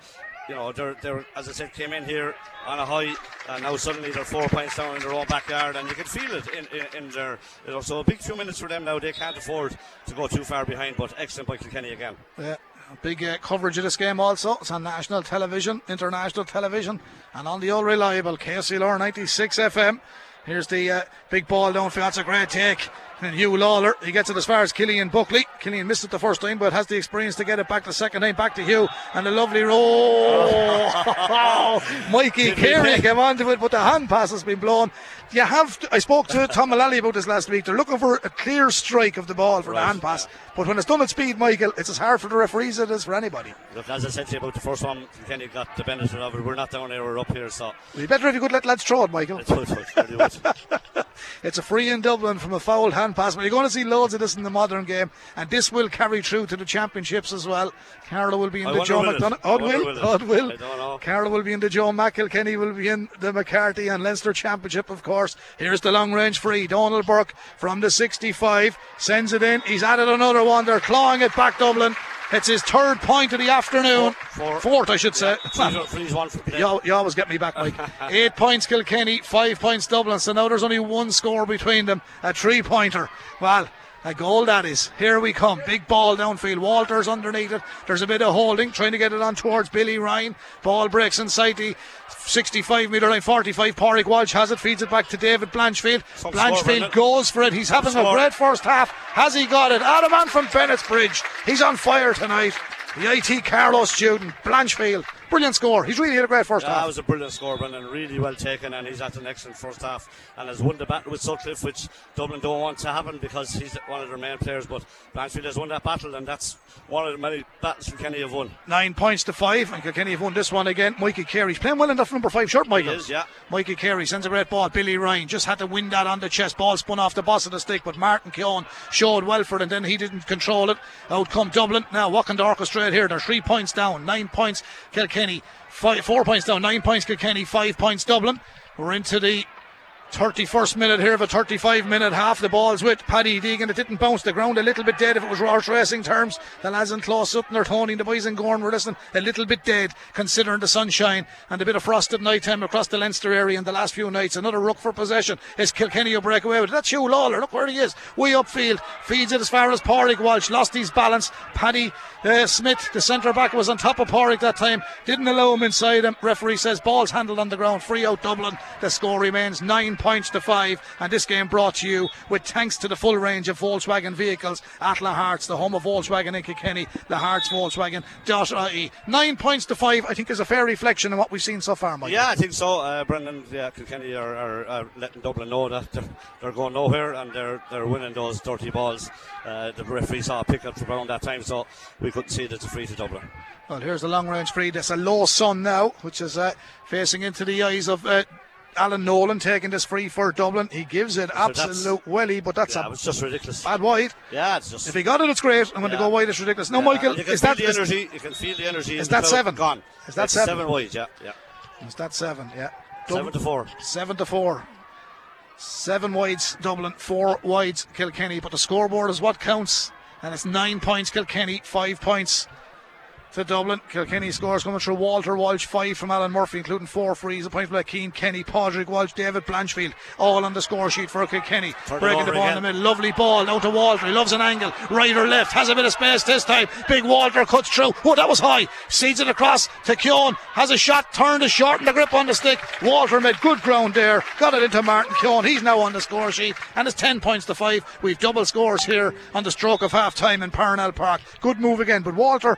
You know, they're, they're, as I said, came in here on a high, and now suddenly they're four points down in their own backyard, and you can feel it in, in, in their. You know, so a big few minutes for them now. They can't afford to go too far behind, but excellent by Kilkenny again. Yeah, big uh, coverage of this game also. It's on national television, international television, and on the all reliable KCLR 96 FM. Here's the uh, big ball downfield. That's a great take. And Huw Lawlor, he gets it as far as Killian Buckley. Killian missed it the first time, but has the experience to get it back the second time. Back to Huw, and a lovely roll. Mikey Carey came onto it, but the hand pass has been blown. You have. To, I spoke to Tom Mullally about this last week. They're looking for a clear strike of the ball for the Right, hand pass, but when it's done at speed, Michael, it's as hard for the referees as it is for anybody. Look, as I said to you about the first one, Kilkenny got the benefit of it. We're not down here, we're up here, so It'd be better if you could let lads throw it, Michael. it's good. it's really good. It's a free in Dublin from a fouled hand pass, but you're going to see loads of this in the modern game, and this will carry through to the championships as well. Carlow will be in I the Joe? McDonagh. Odd will? Odd will. I don't know. Carlow will be in the Joe McIlkenny will be in the McCarthy and Leinster Championship, of course. Here's the long range free. Dónal Burke from the 65 sends it in. He's added another one. They're clawing it back, Dublin. It's his third point of the afternoon. Four- four. Fourth, I should say. Freeze, freeze uh, one. You, you always get me back, Mike. Eight points Kilkenny, five points Dublin. So now there's only one score between them, a three pointer. Well, a goal that is. Here we come. Big ball downfield. Walters underneath it. There's a bit of holding, trying to get it on towards Billy Ryan. Ball breaks inside the 65 metre line, 45. Pádraig Walsh has it, feeds it back to David Blanchfield. Some Blanchfield goes for it. He's having a score. great first half. Has he got it? Adam from Bennett's Bridge. He's on fire tonight. The IT Carlos student, Blanchfield. Brilliant score. He's really had a great first Yeah, half. that was a brilliant score, Brendan. Really well taken, and he's had an excellent first half and has won the battle with Sutcliffe, which Dublin don't want to happen because he's one of their main players. But Blanchfield has won that battle, and that's one of the many battles Kilkenny have won. Nine points to five, and Kilkenny have won this one again. Mikey Carey's playing well enough, number five shirt, Michael. He is, yeah. Mikey Carey sends a great ball. Billy Ryan just had to win that on the chest. Ball spun off the boss of the stick, but Martin Keoghan showed well for it, and then he didn't control it. Out come Dublin. Now, what can the orchestrate here? They're three points down, nine points Kilkenny, five, four points down, nine points Kilkenny, five points Dublin. We're into the 31st minute here of a 35 minute half. The ball's with Paddy Deegan. It didn't bounce the ground a little bit dead if it was horse racing terms. The lads in Closutton are Tony, the boys in Gowran were listening. A little bit dead considering the sunshine and a bit of frost at night time across the Leinster area in the last few nights. Another ruck for possession is Kilkenny will break away with it. That's Huw Lawlor. Look where he is. Way upfield. Feeds it as far as Pádraig Walsh. Lost his balance. Paddy uh, Smith, the centre back, was on top of Pádraig that time. Didn't allow him inside him. Referee says ball's handled on the ground. Free out Dublin. The score remains points to five. And this game brought to you with thanks to the full range of Volkswagen vehicles at Lahart's, the home of Volkswagen in Kilkenny. Lahart's Volkswagen.ie. Nine points to five, I think, is a fair reflection of what we've seen so far, Mike. Yeah, I think so. Uh, Brendan, yeah, Kilkenny are, are, are, letting Dublin know that they're, they're, going nowhere and they're they're winning those dirty balls. Uh, the referee saw a pick up from around that time, so we couldn't see that it's a free to Dublin. Well, here's the long range free. That's a low sun now, which is uh, facing into the eyes of uh, Alan Nolan taking this free for Dublin. He gives it absolute welly, but that's yeah, a it's just ridiculous. bad wide. Yeah, it's just. If he got it, it's great, and when Yeah. they go wide, it's ridiculous. No, yeah, Michael, you can is feel that the is, energy? You can feel the energy. is that seven? Gone. Is that It's seven? Seven wide, yeah, yeah. is that seven? Yeah, Seven to four. seven to four. Seven wides Dublin, four wides Kilkenny, but the scoreboard is what counts, and it's nine points Kilkenny, five points to Dublin. Kilkenny scores coming through Walter Walsh, five from Alan Murphy, including four frees, a point from Cian, Kenny, Pádraig Walsh, David Blanchfield, all on the score sheet for Kilkenny. Turn Breaking the ball in the middle, lovely ball now to Walter. He loves an angle, right or left, has a bit of space this time. Big Walter cuts through. Oh, that was high. Seeds it across to Keoghan, has a shot, turned to shorten the grip on the stick. Walter made good ground there, got it into Martin Keoghan. He's now on the score sheet, and it's 10 points to 5. We've double scores here on the stroke of half time in Parnell Park. Good move again, but Walter.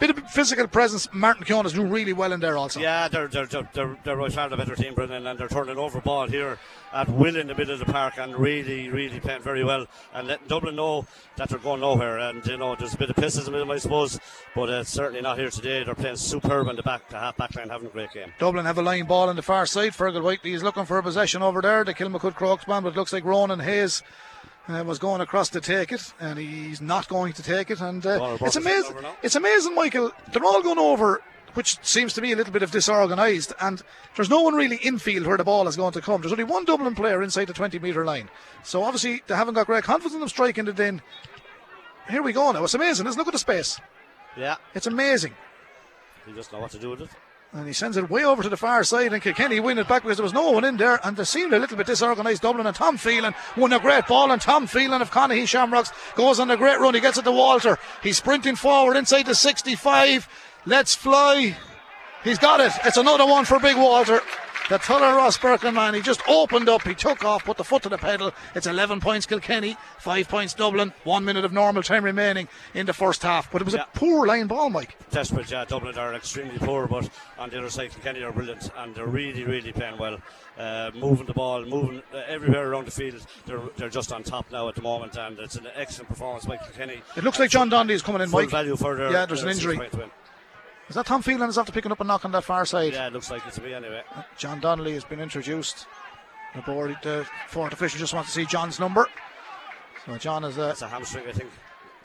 Bit of physical presence. Martin Keoghan is doing really well in there also. Yeah, they're they're they're they're, by far the better team, Brendan, and they're turning over ball here at will in the middle of the park and really, really playing very well and letting Dublin know that they're going nowhere. And you know, there's a bit of pessimism, in them, I suppose, but it's certainly not here today. They're playing superb in the back, the half back line, having a great game. Dublin have a line ball on the far side. Fergal Whiteley is looking for a possession over there. The Kilmacud Crokes man, but it looks like Ronan Hayes uh, was going across to take it, and he's not going to take it. And uh, it's amazing. It's amazing, Michael. They're all going over. Which seems to be a little bit of disorganised, and there's no one really infield where the ball is going to come. There's only one Dublin player inside the 20 metre line, so obviously they haven't got great confidence of striking it in. Here we go now. It's amazing. Let's look at the space. Yeah, It's amazing. you just know what to do with it. And he sends it way over to the far side, and Kilkenny win it back because there was no one in there, and they seemed a little bit disorganised. Dublin and Tom Phelan won a great ball, and Tom Phelan of Conahy Shamrocks goes on a great run. He gets it to Walter. He's sprinting forward inside the 65. Let's fly. He's got it. It's another one for Big Walter. The Tullogher Rosbercon man, he just opened up, he took off, put the foot to the pedal. It's 11 points Kilkenny, 5 points Dublin, 1 minute of normal time remaining in the first half. But it was Yeah. a poor line ball, Mike. Desperate, yeah. Dublin are extremely poor, but on the other side, Kilkenny are brilliant and they're really, really playing well. Uh, moving the ball, moving uh, everywhere around the field. They're, they're just on top now at the moment, and it's an excellent performance by Kilkenny. It looks like John Donnelly is coming in, Mike. value for their Yeah, there's an injury. Is that Tom Phelan is after picking up a knock on that far side? Yeah, it looks like it to me anyway. John Donnelly has been introduced. The board, the fourth official just wants to see John's number. So John is uh, It's a hamstring, I think.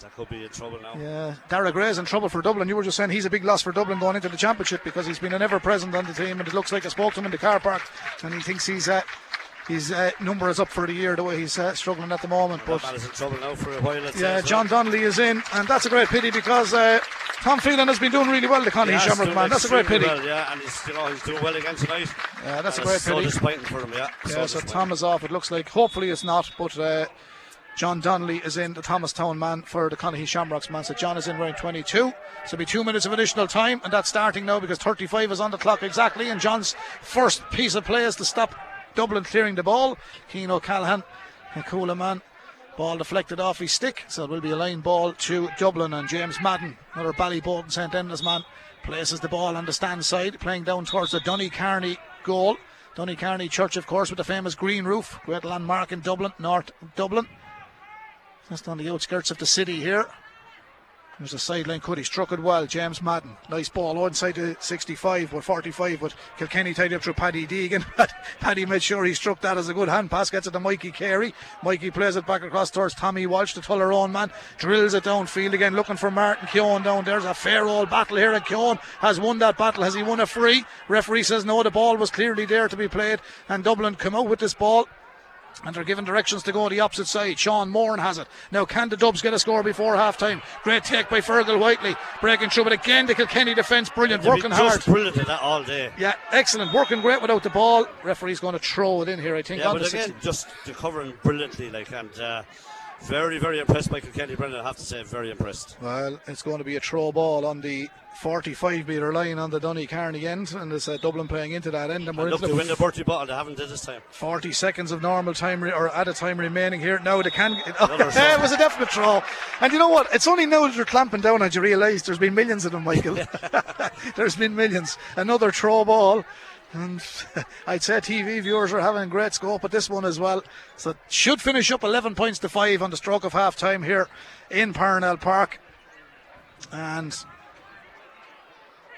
That could be in trouble now. yeah. Daire Gray's in trouble for Dublin. You were just saying he's a big loss for Dublin going into the championship because he's been an ever present on the team, and it looks like I spoke to him in the car park, and he thinks he's uh, his uh, number is up for the year the way he's uh, struggling at the moment. That But man is in trouble now for a while. Yeah, well. John Donnelly is in, and that's a great pity because uh, Tom Phelan has been doing really well. The Connie Yeah, Shamrock man, that's a great pity. Well, yeah, and he's, you know, he's doing well again tonight. Yeah, that's a great so pity. disappointing for him, yeah. Yeah, so. Tom is off. It looks like. Hopefully it's not, but uh, John Donnelly is in, the Thomastown man for the Conahy Shamrocks man. So John is in round 22. So it'll be two minutes of additional time, and that's starting now because 35 is on the clock exactly. And John's first piece of play is to stop Dublin clearing the ball. Cian O'Callaghan, a Cuala man. Ball deflected off his stick, so it will be a line ball to Dublin. And James Madden, another Ballyboden St Enda's man, places the ball on the stand side, playing down towards the Donnycarney goal. Donnycarney Church, of course, with the famous green roof, great landmark in Dublin, North Dublin. Just on the outskirts of the city here. There's a sideline cut. He struck it well. James Madden. Nice ball. One side to 65 but 45. But Kilkenny tied up through Paddy Deegan. Paddy made sure he struck that as a good hand pass. Gets it to Mikey Carey. Mikey plays it back across towards Tommy Walsh, the Tullaroan man. Drills it downfield again, looking for Martin Keoghan down. there. There's a fair old battle here. And Keoghan has won that battle. Has he won a free? Referee says no. The ball was clearly there to be played. And Dublin come out with this ball and they're given directions to go on the opposite side. Sean Moran has it. Now, can the Dubs get a score before half time? Great take by Fergal Whiteley, breaking through. But again, the Kilkenny defence, brilliant, They've working hard. brilliant at that all day. Yeah, excellent, working great without the ball. Referee's going to throw it in here, I think. Yeah, but again, 60. just covering brilliantly, like, and uh, very, very impressed by Kilkenny, Brendan. I have to say, very impressed. Well, it's going to be a throw ball on the 45 metre line on the Donnycarney end, and it's uh, Dublin playing into that end. And we're look, the win the Bertie bottle. They haven't did this time. 40 seconds of normal time re- or added time remaining here. Now they can. Another throw. it was a definite throw. And you know what? It's only now that they're clamping down and you realise there's been millions of them, Michael. there's been millions. Another throw ball. And I'd say TV viewers are having a great scope at this one as well. So should finish up 11 points to 5 on the stroke of half time here in Parnell Park. And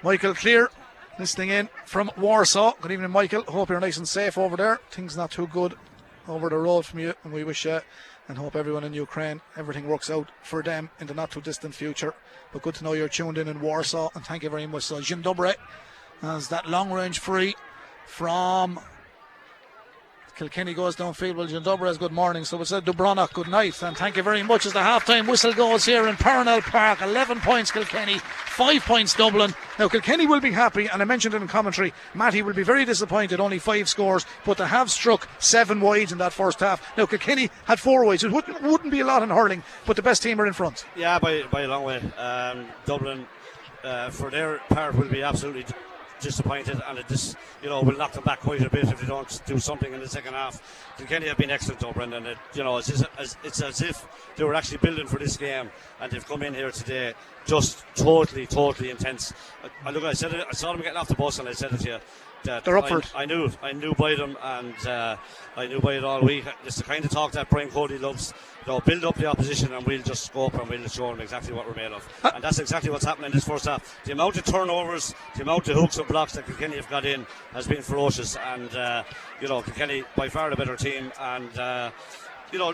Michael Clear listening in from Warsaw. Good evening, Michael. Hope you're nice and safe over there. Things not too good over the road from you, and we wish uh, and hope everyone in Ukraine everything works out for them in the not too distant future. But good to know you're tuned in in Warsaw, and thank you very much. So Jim Dobre has that long range free from Kilkenny goes downfield. Well, Dobre has good morning. So it's a Dubronach, good night. And thank you very much as the half time whistle goes here in Parnell Park. 11 points Kilkenny, 5 points Dublin. Now, Kilkenny will be happy, and I mentioned it in commentary. Matty will be very disappointed, only five scores, but they have struck seven wides in that first half. Now, Kilkenny had four wides. It wouldn't, wouldn't be a lot in hurling, but the best team are in front. Yeah, by, by a long way. Um, Dublin, uh, for their part, will be absolutely disappointed, and it just, you know, will knock them back quite a bit if they don't do something in the second half. Kilkenny have been excellent, though, Brendan. It, you know, it's, as, it's as if they were actually building for this game, and they've come in here today just totally, totally intense. I, I look, I said it, I saw them getting off the bus, and I said it to you. That They're up for I, it. I knew, I knew by them, and uh, I knew by it all week. It's the kind of talk that Brian Cody loves. You know, build up the opposition, and we'll just scope and we'll show them exactly what we're made of. And that's exactly what's happening in this first half. The amount of turnovers, the amount of hooks and blocks that Kilkenny have got in has been ferocious. And uh, you know, Kilkenny by far the better team, and uh, you know.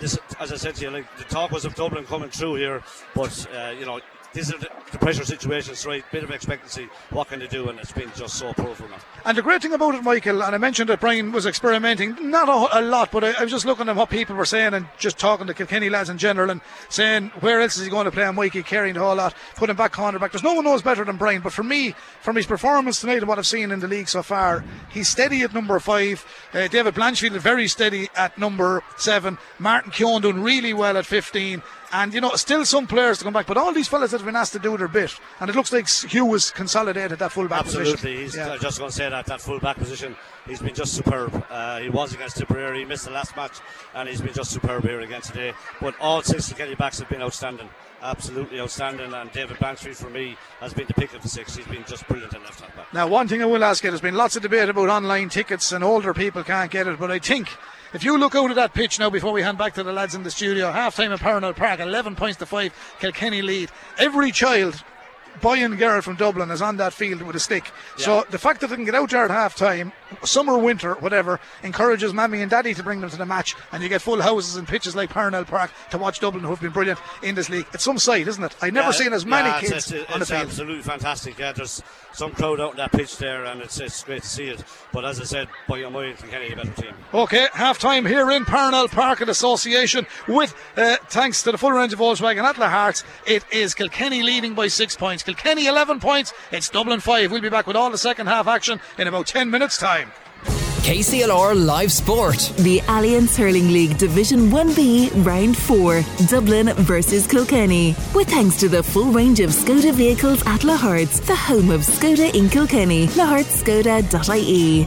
This, as I said to you, like the talk was of Dublin coming through here, but uh, you know these are the, the pressure situations, right? Bit of expectancy. What can they do? And it's been just so poor for them. And the great thing about it, Michael, and I mentioned that Brian was experimenting, not a, a lot, but I, I was just looking at what people were saying and just talking to Kilkenny lads in general and saying, where else is he going to play on Mikey, carrying the whole lot, put him back cornerback. There's no one knows better than Brian, but for me, from his performance tonight and what I've seen in the league so far, he's steady at number five. Uh, David Blanchfield very steady at number seven. Martin Keoghan doing really well at 15. And, you know, still some players to come back, but all these fellas that have been asked to do their bit. And it looks like Huw has consolidated that full back Absolutely, position. he's Yeah. Just going to say that that full back position, he's been just superb. Uh, he was against Tipperary, he missed the last match, and he's been just superb here again today. But all six Kilkenny backs have been outstanding, absolutely outstanding. And David Blanchfield for me has been the pick of the six. He's been just brilliant in left back. Now, one thing I will ask you, there's been lots of debate about online tickets and older people can't get it, but I think if you look out at that pitch now before we hand back to the lads in the studio, half time at Parnell Park, 11 points to 5, Kilkenny lead. Every child, boy and girl from Dublin, is on that field with a stick. So the fact that they can get out there at half time, summer, winter, whatever, encourages mammy and daddy to bring them to the match, and you get full houses and pitches like Parnell Park to watch Dublin, who have been brilliant in this league. It's some sight, isn't it? I've never Yeah, seen as many yeah, it's- kids it's, on the it's field. absolutely fantastic. Yeah, there's some crowd out in that pitch there, and it's, it's great to see it. But as I said, by a mile, Kilkenny a better team. Okay, half time here in Parnell Park in association with, uh, thanks to the full range of Volkswagen at Lahart's, it is Kilkenny leading by six points. Kilkenny 11 points, it's Dublin 5. We'll be back with all the second half action in about 10 minutes' time. KCLR Live Sport. The Allianz Hurling League Division 1B Round 4, Dublin versus Kilkenny. With thanks to the full range of Skoda vehicles at Lahart's, the home of Skoda in Kilkenny. lahartskoda.ie.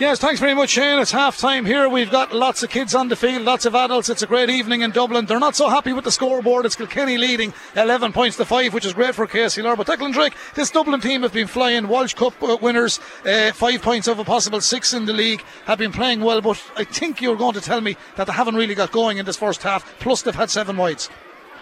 Yes, thanks very much, Shane. It's half time here. We've got lots of kids on the field, lots of adults. It's a great evening in Dublin. They're not so happy with the scoreboard. It's Kilkenny leading 11 points to 5, which is great for KCLR. But Declan Drake, this Dublin team have been flying. Walsh Cup uh, winners, uh, five points of a possible six in the league, have been playing well. But I think you're going to tell me that they haven't really got going in this first half. Plus, they've had seven wides.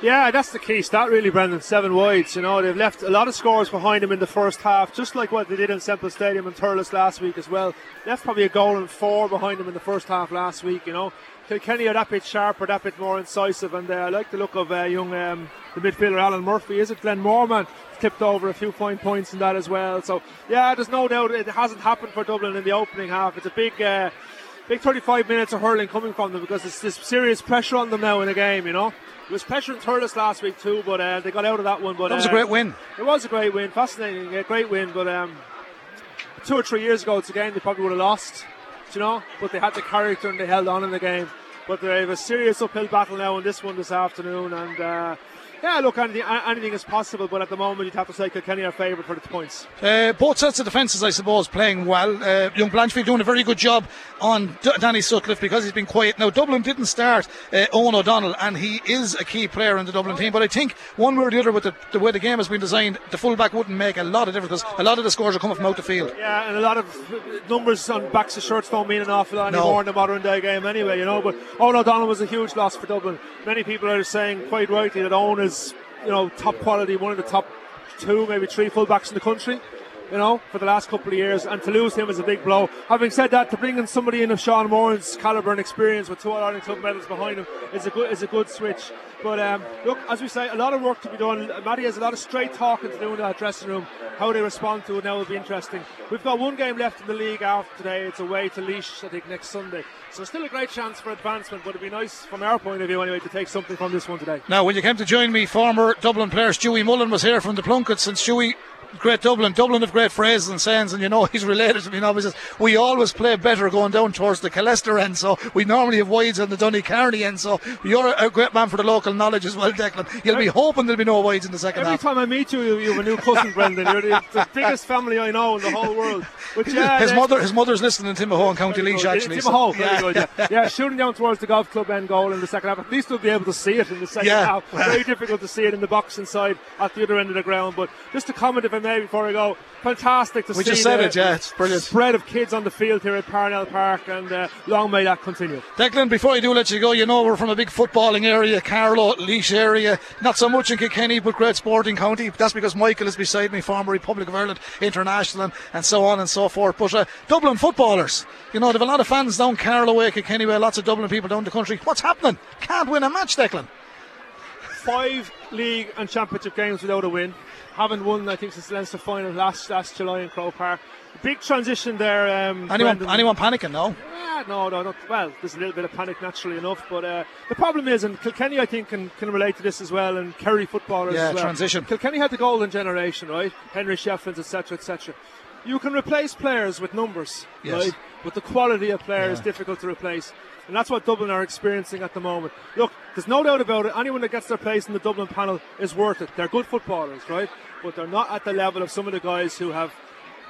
Yeah, that's the key stat, really, Brendan. Seven wides. You know, they've left a lot of scores behind them in the first half, just like what they did in Semple Stadium and Thurles last week as well. Left probably a goal and four behind them in the first half last week. You know, Kilkenny are that bit sharper, that bit more incisive, and uh, I like the look of uh, young um, the midfielder Alan Murphy. Is it Glenmore man? Tipped over a few fine points in that as well. So yeah, there's no doubt it hasn't happened for Dublin in the opening half. It's a big. Uh, big 35 minutes of hurling coming from them because it's this serious pressure on them now in the game, you know. It was pressure in Thurles last week too, but uh, they got out of that one. But that was uh, a great win. It was a great win, fascinating, a great win. But um, two or three years ago, it's a game they probably would have lost, you know. But they had the character and they held on in the game. But they have a serious uphill battle now in this one this afternoon, and uh, yeah, look, anything, anything is possible, but at the moment you'd have to say Kilkenny are favourite for the points. Uh, both sets of defences, I suppose, playing well. Uh, young Blanchfield doing a very good job on D- Danny Sutcliffe because he's been quiet. Now, Dublin didn't start uh, Eoghan O'Donnell, and he is a key player in the Dublin team, but I think one way or the other, with the, the way the game has been designed, the fullback wouldn't make a lot of difference because a lot of the scores are coming from out the field. Yeah, and a lot of numbers on backs of shirts don't mean an awful lot anymore no. in the modern day game anyway, you know. But Eoghan O'Donnell was a huge loss for Dublin. Many people are saying quite rightly that Eoghan is you know, top quality, one of the top two, maybe three fullbacks in the country. You know, for the last couple of years, and to lose him is a big blow. Having said that, to bring in somebody in of Sean Moran's calibre and experience with two All Ireland Club medals behind him is a good is a good switch. But um, look, as we say, a lot of work to be done. Matty has a lot of straight talking to do in that dressing room. How they respond to it now will be interesting. We've got one game left in the league after today. It's away to Laois, I think, next Sunday. So still a great chance for advancement, but it'd be nice from our point of view anyway to take something from this one today. Now, when you came to join me, former Dublin player Stewie Mullen was here from the Plunkets, and Stewie great Dublin. Dublin of great phrases and sayings, and you know he's related to me now. He says we always play better going down towards the Killester end, so we normally have wides on the Donnycarney end. So you're a great man for the local knowledge as well, Declan. You'll be hoping there'll be no wides in the second Every half. Every time I meet you, you have a new cousin, Brendan. You're the, the, biggest family I know in the whole world. Yeah, his mother, his mother's listening in Timahoe in County Laois, actually. Timahoe, so. very yeah. good. Yeah. yeah, shooting down towards the golf club end goal in the second half. At least we'll be able to see it in the second yeah. half. Very difficult to see it in the box inside at the other end of the ground. But just a comment, if I may, before I go fantastic to we see. We just said it, yeah, it's brilliant. Spread of kids on the field here at Parnell Park, and uh, long may that continue. Declan, before I do let you go, you know we're from a big footballing area, Carlow, Laois area, not so much in Kilkenny, but great sporting county. That's because Michael is beside me, former Republic of Ireland international, and, and so on and so forth. But uh, Dublin footballers, you know, they've a lot of fans down Carlow way, Kilkenny way, lots of Dublin people down the country. What's happening? Can't win a match, Declan. Five league and championship games without a win haven't won, I think, since the Leinster final last last July in Croke Park. Big transition there. Um, anyone, anyone panicking? No. Yeah, no, no, not, well. There's a little bit of panic naturally enough, but uh, the problem is, and Kilkenny, I think, can, can relate to this as well, and Kerry footballers yeah, as well. transition. Kilkenny had the golden generation, right? Henry Shefflins, etc., etc. You can replace players with numbers, yes. right? But the quality of player yeah. is difficult to replace. And that's what Dublin are experiencing at the moment. Look, there's no doubt about it. Anyone that gets their place in the Dublin panel is worth it. They're good footballers, right? But they're not at the level of some of the guys who have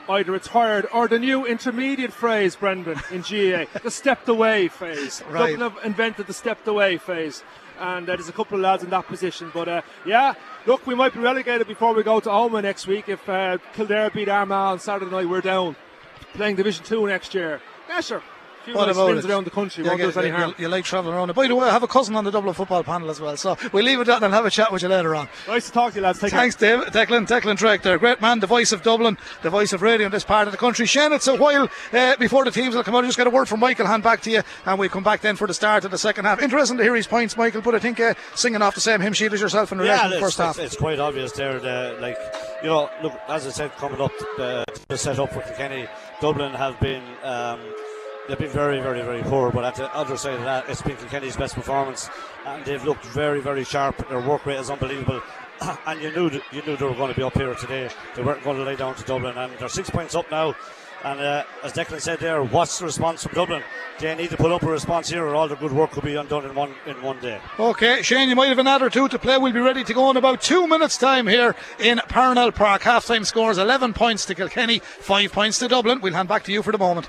either retired or the new intermediate phrase, Brendan, in GAA, the stepped away phase. Right. Dublin have invented the stepped away phase. And uh, there's a couple of lads in that position. But uh, yeah, look, we might be relegated before we go to Omagh next week. If uh, Kildare beat Armagh on Saturday night, we're down. Playing Division 2 next year. Sure few what nice about it? around the country. Yeah, get, any harm. You, you, like travelling around. By the way, I have a cousin on the Dublin football panel as well, so we'll leave it at that and have a chat with you later on. Nice to talk to you, lads. Take Thanks, care. Dave. Declan, Declan Drake there. Great man, the voice of Dublin, the voice of radio in this part of the country. Shane, it's a while uh, before the teams will come out. I just get a word from Michael, hand back to you, and we'll come back then for the start of the second half. Interesting to hear his points, Michael, but I think uh, singing off the same hymn sheet as yourself in the yeah, the first half. It's, it's quite obvious there. The, like, you know, look, as I said, coming up, uh, the set up for Kilkenny, Dublin have been. Um, they've been very, very, very poor. But at the other side of that, it's been Kilkenny's best performance, and they've looked very, very sharp. Their work rate is unbelievable. and you knew you knew they were going to be up here today. They weren't going to lay down to Dublin, and they're six points up now. And uh, as Declan said there, what's the response from Dublin? They need to put up a response here, or all the good work could be undone in one in one day. Okay, Shane, you might have another two to play. We'll be ready to go in about two minutes' time here in Parnell Park. Half time scores 11 points to Kilkenny, 5 points to Dublin. We'll hand back to you for the moment.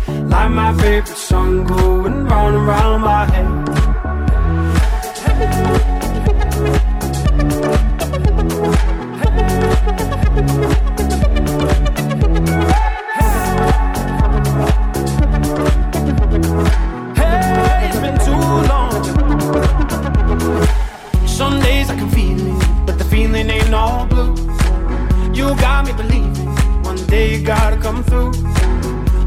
Like my favorite song going round and round my head. Hey, it's been too long. Some days I can feel it, but the feeling ain't all blue. You got me believing one day you gotta come through.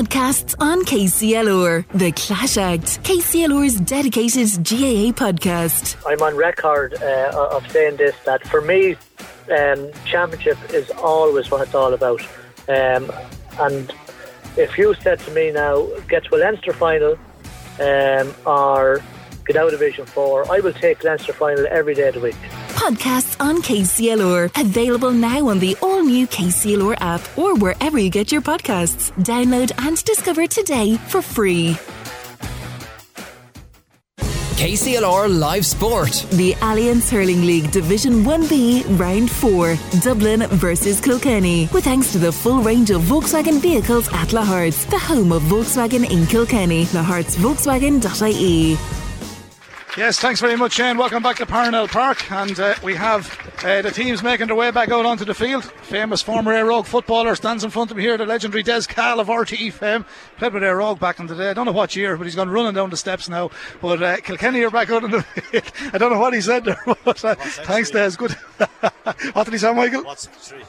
Podcasts on KCLR. The Clash Act. KCLR's dedicated GAA podcast. I'm on record uh, of saying this that for me, um, championship is always what it's all about. Um, and if you said to me now, get to a Leinster final um, or get out of Division 4, I will take Leinster final every day of the week. Podcasts on KCLR. Available now on the all new KCLR app or wherever you get your podcasts. Download and discover today for free. KCLR Live Sport. The Allianz Hurling League Division 1B Round 4, Dublin versus Kilkenny. With thanks to the full range of Volkswagen vehicles at Lahart's, the home of Volkswagen in Kilkenny. lahartsvolkswagen.ie. Yes, thanks very much, Shane. Welcome back to Parnell Park, and uh, we have uh, the teams making their way back out onto the field. Famous former Air Rogue footballer stands in front of me here, the legendary Des Cahill of RTE fame. Played with Air Rogue back in the day. I don't know what year, but he's gone running down the steps now. But uh, Kilkenny are back out in the field. I don't know what he said there, but uh, thanks, Des. Good. what did he say, Michael? What's three?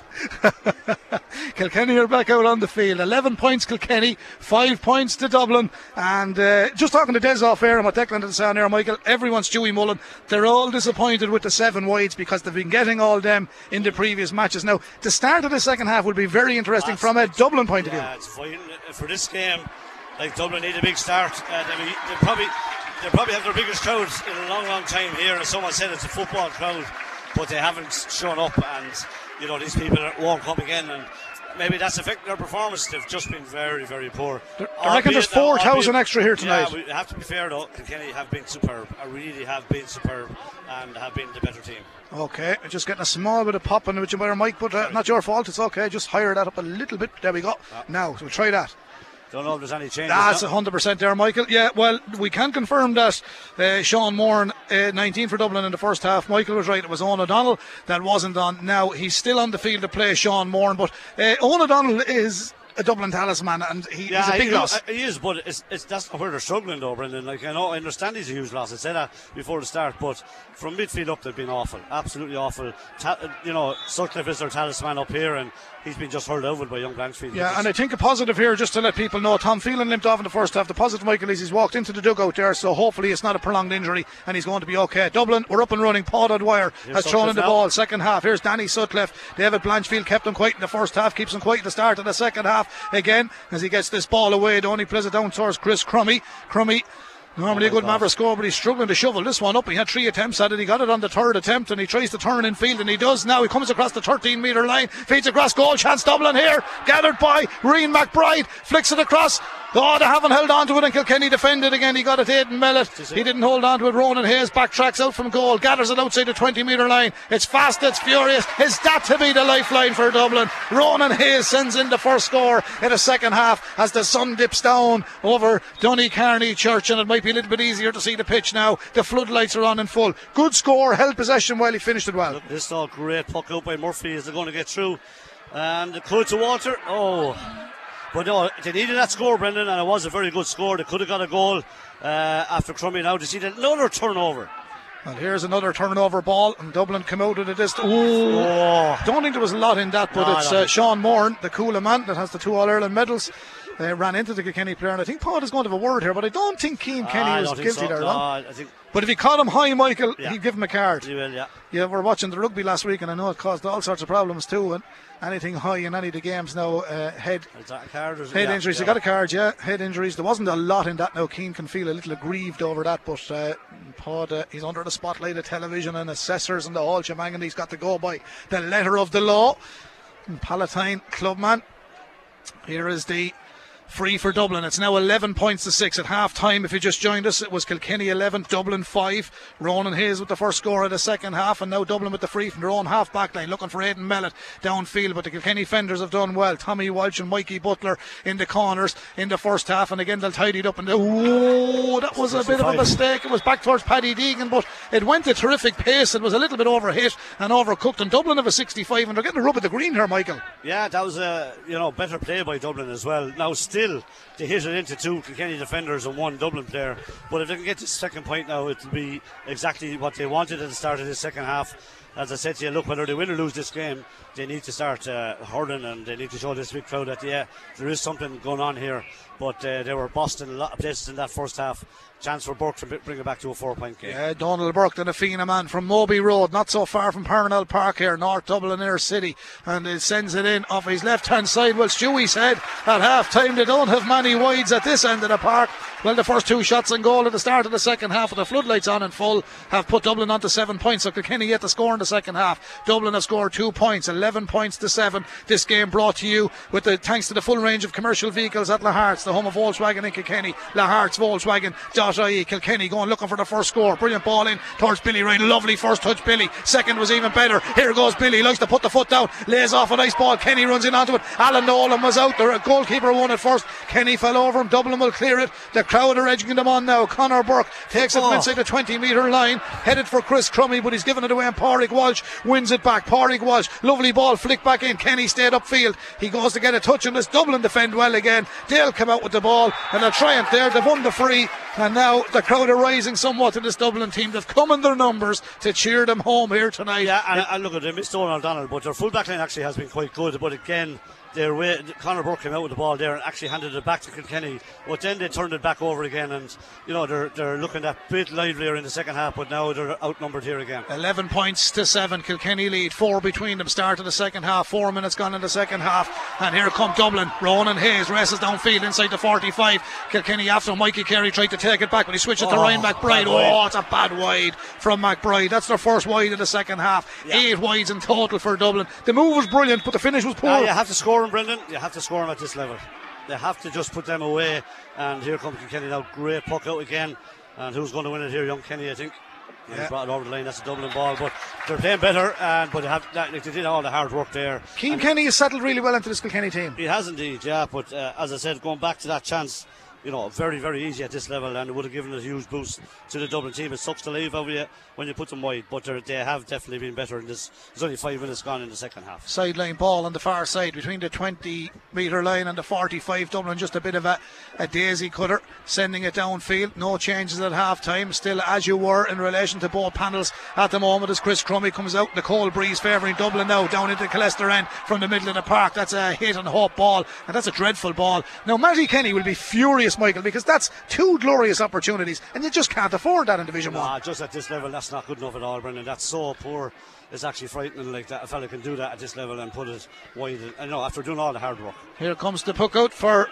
Kilkenny are back out on the field. 11 points Kilkenny, 5 points to Dublin. And uh, just talking to Des off air and what Declan had saying there, Michael, everyone's Stewie Mullen. They're all disappointed with the seven wides because they've been getting all them in the previous matches. Now, the start of the second half will be very interesting from a Dublin point of view. Yeah, it's fine Uh, for this game. Like Dublin need a big start. Uh, they, they probably they probably have their biggest crowd in a long, long time here. As someone said it's a football crowd, but they haven't shown up. And you know these people won't come again. And maybe that's affecting their performance. They've just been very, very poor. I reckon there's Albeit- 4,000 albeit- extra here tonight. Yeah, we have to be fair though. Kilkenny have been superb. I really have been superb and have been the better team. Okay, just getting a small bit of pop on with your mic, but uh, not your fault. It's okay. Just higher that up a little bit. There we go. Now, so we'll try that. Don't know if there's any changes. That's hundred percent there, Michael. Yeah, well, we can confirm that uh, Sean Moore, uh, 19 for Dublin in the first half. Michael was right; it was Eoghan O'Donnell that wasn't on. Now he's still on the field to play Sean Moore, but uh, Eoghan O'Donnell is a Dublin talisman, and he, he's a big he, loss. He is, but it's, it's that's where they're struggling though, Brendan. Like I know, I understand he's a huge loss. I said that before the start, but from midfield up, they've been awful, absolutely awful. Ta- you know, Sutcliffe is their talisman up here, and he's been just hurled over by young Blanchfield. Yeah, and I think a positive here, just to let people know, Tom Phelan limped off in the first half. The positive, Michael, is he's walked into the dugout there, so hopefully it's not a prolonged injury and he's going to be okay. Dublin, we're up and running. Paul O'Dwyer Here's has thrown in the now. ball. Second half, here's Danny Sutcliffe. David Blanchfield kept him quiet in the first half, keeps him quiet in the start of the second half again as he gets this ball away. Only plays it down towards Chris Crummey. Crummey Normally Oh a good God. a score, but he's struggling to shovel this one up. He had three attempts at it. He got it on the third attempt, and he tries to turn in field, and he does now. He comes across the 13 metre line, feeds across goal chance. Dublin here, gathered by Reen McBride, flicks it across. Oh, they haven't held on to it, and Kilkenny defended again. He got it Aidan Mellett. He didn't hold on to it. Ronan Hayes backtracks out from goal, gathers it outside the 20 metre line. It's fast, it's furious. Is that to be the lifeline for Dublin? Ronan Hayes sends in the first score in the second half as the sun dips down over Donnycarney Church, and it might be a little bit easier to see the pitch now. The floodlights are on in full. Good score, held possession while he finished it well. This is all great puck out by Murphy as they're going to get through. And the clue to Walter. Oh. But no, they needed that score, Brendan, and it was a very good score. They could have got a goal uh, after Crummey now. They see another turnover. And here's another turnover ball, and Dublin come out of the distance. Ooh, don't think there was a lot in that, but No, it's uh, Sean Moran, the Cuala man that has the two All Ireland medals. They ran into the Kilkenny player, and I think Paul is going to have a word here, but I don't think Cian Kenny Ah, I was guilty so. there. No, no? I think But if he caught him high, Michael, Yeah. he'd give him a card. he will, yeah. Yeah, we're watching the rugby last week, and I know it caused all sorts of problems too. And anything high in any of the games now, uh, head Is that a card or is it- Head yeah, injuries. yeah. They got a card, yeah. Head injuries. There wasn't a lot in that now. Cian can feel a little aggrieved over that, but uh, Pod, uh, he's under the spotlight of television and assessors and the whole shebang, and he's got to go by the letter of the law. And Palatine Clubman. Here is the free for Dublin. It's now 11 points to 6 at half time. If you just joined us, it was Kilkenny 11, Dublin 5. Ronan Hayes with the first score of the second half, and now Dublin with the free from their own half back line, looking for Aidan Mellett downfield. But the Kilkenny fenders have done well. Tommy Walsh and Mikey Butler in the corners in the first half, and again they'll tidy it up. And oh, that was a bit of a mistake. It was back towards Paddy Deegan, but it went a terrific pace. It was a little bit overhit and overcooked. And Dublin have a 65, and they're getting a rub of the green here, Michael. Yeah, that was a you know better play by Dublin as well. Now still they hit it into two Kilkenny defenders and one Dublin player. But if they can get to the second point now, it'll be exactly what they wanted at the start of the second half. As I said to you, look whether they win or lose this game, they need to start uh, hurling and they need to show this big crowd that yeah, there is something going on here. But uh, they were in a lot of places in that first half. Chance for Burke to bring it back to a four-point game. Yeah, Dónal Burke, the Fianna man from Mobhi Road, not so far from Parnell Park here, North Dublin Air City, and it sends it in off his left hand side. Well, Stewie said at half time they don't have many wides at this end of the park. Well, the first two shots and goal at the start of the second half with the floodlights on in full have put Dublin on to seven points. So Kilkenny yet to score in the second half. Dublin have scored two points, 11 points to seven. This game brought to you with the thanks to the full range of commercial vehicles at Lahart's, the home of Volkswagen in Kilkenny. Lahart's Volkswagen.ie. Kilkenny going looking for the first score. Brilliant ball in towards Billy Ryan. Lovely first touch, Billy. Second was even better. Here goes Billy. He likes to put the foot down. Lays off a nice ball. Kenny runs in onto it. Alan Nolan was out there. A goalkeeper won it first. Kenny fell over him. Dublin will clear it. The crowd are edging them on now. Conor Burke takes it Oh. inside the 20 metre line. Headed for Chris Crummey, but he's given it away. And Pádraig Walsh wins it back. Pádraig Walsh. Lovely ball flicked back in. Kenny stayed upfield. He goes to get a touch on this. Dublin defend well again. Dale come out with the ball and a triumph there. They've won the free. And now the crowd are rising somewhat in this Dublin team. They've come in their numbers to cheer them home here tonight. Yeah, and, look at they missed Eoghan O'Donnell, but their full back line actually has been quite good. But again, their way, Conor Burke came out with the ball there and actually handed it back to Kilkenny. But then they turned it back over again, and you know they're they're looking a bit livelier in the second half. But now they're outnumbered here again. 11 points to 7. Kilkenny lead. Four between them. Start of the second half. Four minutes gone in the second half. And here come Dublin. Ronan Hayes races downfield inside the 45. Kilkenny after Mikey Carey tried to take it back, but he switched it to Oh, Ryan McBride. Oh, it's a bad wide from McBride. That's their first wide of the second half. Eight wides in total for Dublin. The move was brilliant, but the finish was poor. Ah, you have to score them, Brendan. You have to score them at this level. They have to just put them away. And here comes Kenny now. Great puck out again. And who's going to win it here? Young Kenny, I think. Yeah. He's brought it over the line. That's a Dublin ball, but they're playing better. And but they have like, they did all the hard work there. Cian Kenny has settled really well into this Kilkenny team. He has indeed, yeah. But uh, as I said, going back to that chance, you know, very, very easy at this level, and it would have given a huge boost to the Dublin team. It sucks to leave over you when you put them wide, but they're- have definitely been better in this. There's only five minutes gone in the second half. sideline ball on the far side between the 20 metre line and the 45. Dublin just a bit of a, a daisy cutter, sending it downfield. No changes at half time. Still as you were in relation to both panels at the moment as Chris Crummey comes out. The cold breeze favouring Dublin now down into Killester end from the middle of the park. That's a hit and hope ball, and that's a dreadful ball. Now, Matty Kenny will be furious, Michael, because that's two glorious opportunities, and you just can't afford that in Division 1. Ah, just at this level, that's not good enough at all, Brendan. That's so poor. It's actually frightening. Like that, a fella can do that at this level and put it wide. I know after doing all the hard work. Here comes the puck out for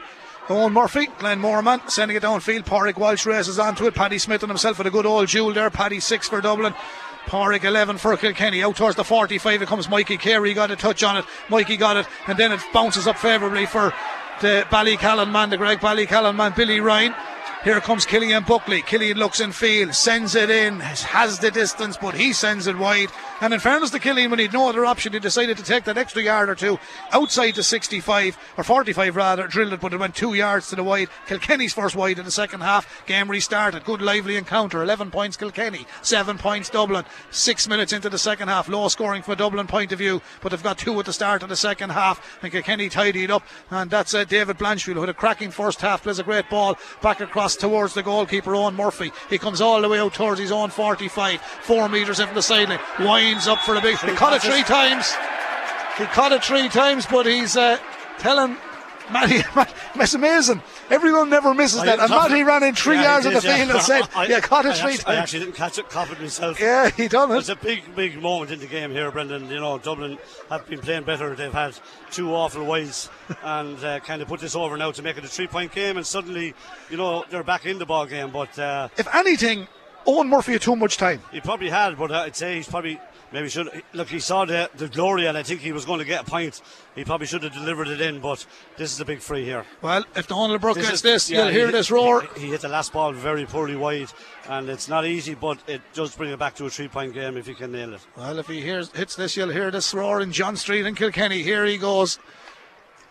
Eoin Murphy, Glenmore man sending it downfield. Pádraig Walsh races onto it. Paddy Smith and himself with a good old jewel there. Paddy six for Dublin. Pádraig 11 for Kilkenny. Out towards the 45, it comes Mikey Carey. Got a touch on it. Mikey got it, and then it bounces up favourably for Uh, the Ballycallan man, the Graigue-Ballycallan man, Billy Ryan. Here comes Killian Buckley. Killian looks in field, sends it in, has the distance, but he sends it wide. And in fairness to Killian, when he had no other option, he decided to take that extra yard or two outside the 65, or 45 rather, drilled it, but it went two yards to the wide. Kilkenny's first wide in the second half. Game restarted. Good lively encounter. 11 points Kilkenny, 7 points Dublin. Six minutes into the second half. Low scoring from a Dublin point of view, but they've got two at the start of the second half. And Kilkenny tidied up. And that's uh, David Blanchfield, who had a cracking first half, plays a great ball back across towards the goalkeeper, Eoin Murphy. He comes all the way out towards his own 45, four metres in from the sideline, up for the big. He caught it three times. He caught it three times, but he's uh, telling Matty, it's amazing. Everyone never misses I that. And Matty ran in three Yeah, yards he of the did, field and said, I- "Yeah, caught it I three actually, I times." actually didn't catch it, caught it myself. Yeah, he done it. It's a big, big moment in the game here, Brendan. You know, Dublin have been playing better. They've had two awful whiles and uh, kind of put this over now to make it a three-point game. And suddenly, you know, they're back in the ball game. But uh, If anything, Eoin Murphy had too much time. he probably had, but I'd say he's probably maybe should look. He saw the the glory, and I think he was going to get a point. He probably should have delivered it in, but this is a big free here. Well, if the Honolulu gets is- this, yeah, you'll hear he- this roar. He, he hit the last ball very poorly wide, and it's not easy, but it does bring it back to a three-point game if you can nail it. Well, if he hears hits this, you'll hear this roar in John Street in Kilkenny. Here he goes.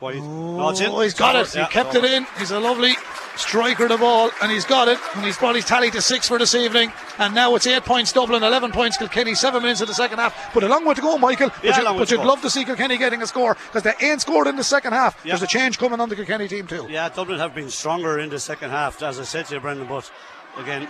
Wide. No, it's in. Oh, he's got it. Yeah, he kept over. it in. He's a lovely striker of the ball, and he's got it. And he's brought his tally to six for this evening. And now it's eight points Dublin, 11 points Kilkenny, seven minutes of the second half. But a long way to go, Michael. Yeah, but you, but you'd go. love to see Kilkenny getting a score because they ain't scored in the second half. Yeah. There's a change coming on the Kilkenny team, too. Yeah, Dublin have been stronger in the second half, as I said to you, Brendan. But again,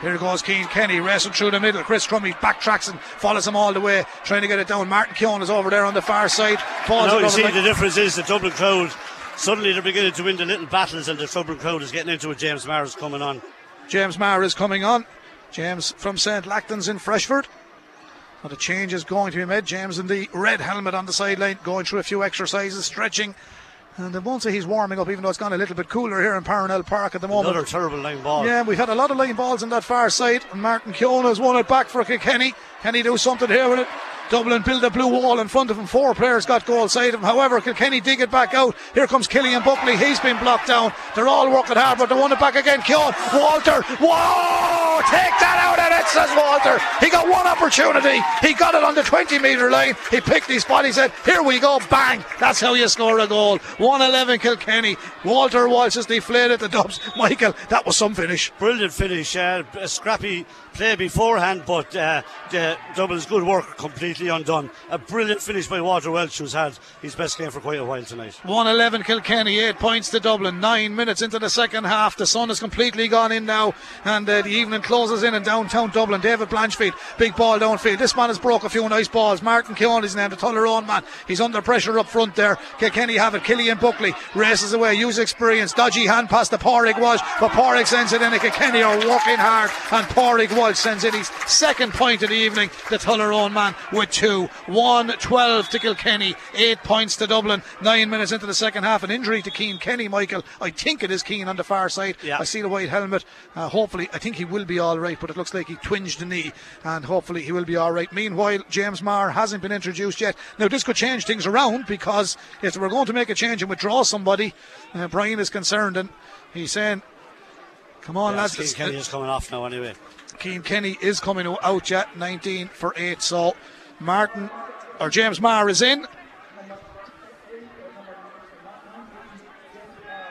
Here goes Cian Kenny racing through the middle. Chris Crummey backtracks and follows him all the way, trying to get it down. Martin Keoghan is over there on the far side. Falls now you see the- the difference is the Dublin crowd. Suddenly they're beginning to win the little battles, and the Dublin crowd is getting into it. James Maher coming on. James Maher is coming on. James from St. Lachtain's in Freshford. But a change is going to be made. James in the red helmet on the sideline, going through a few exercises, stretching. And I won't say he's warming up, even though it's gone a little bit cooler here in Parnell Park at the moment. Another terrible line ball. Yeah, we've had a lot of line balls on that far side, and Martin Keoghan has won it back for Kenny. Can he do something here with it? Dublin build a blue wall in front of him. Four players got goal side of him. However, Kilkenny dig it back out. Here comes Killian Buckley. He's been blocked down. They're all working hard, but they want it back again. Keoghan, Walter, whoa! Take that out of it, says Walter. He got one opportunity. He got it on the 20 metre line. He picked his spot. He said, Here we go, bang. That's how you score a goal. 111 Kilkenny. Walter Walsh has deflated the dubs. Michael, that was some finish. Brilliant finish. Uh, a scrappy play beforehand, but uh, the Dublin's good work completely undone. A brilliant finish by Walter Walsh, who's had his best game for quite a while tonight. 111 Kilkenny, 8 points to Dublin, 9 minutes into the second half. The sun has completely gone in now, and uh, the evening closes in in downtown Dublin. David Blanchfield, big ball downfield. This man has broke a few nice balls. Martin Keoghan is named the Tullaroan man. He's under pressure up front there. Kilkenny have it. Killian Buckley races away, use experience. Dodgy hand pass to Pádraig Walsh, but Pádraig sends it in. And Kilkenny are working hard, and Pádraig Walsh sends in his second point of the evening. The Tullaroan man with two. 1 12 to Kilkenny, 8 points to Dublin. 9 minutes into the second half. An injury to Cian Kenny, Michael. I think it is Cian on the far side. Yeah. I see the white helmet. Uh, hopefully, I think he will be all right, but it looks like he twinged the knee, and hopefully he will be all right. Meanwhile, James Maher hasn't been introduced yet. Now, this could change things around because if we're going to make a change and withdraw somebody, uh, Brian is concerned, and he's saying, Come on, Yeah, lads. Cian Kenny is coming off now anyway. Cian Kenny is coming out yet, 19 for 8. So Martin or James Maher is in.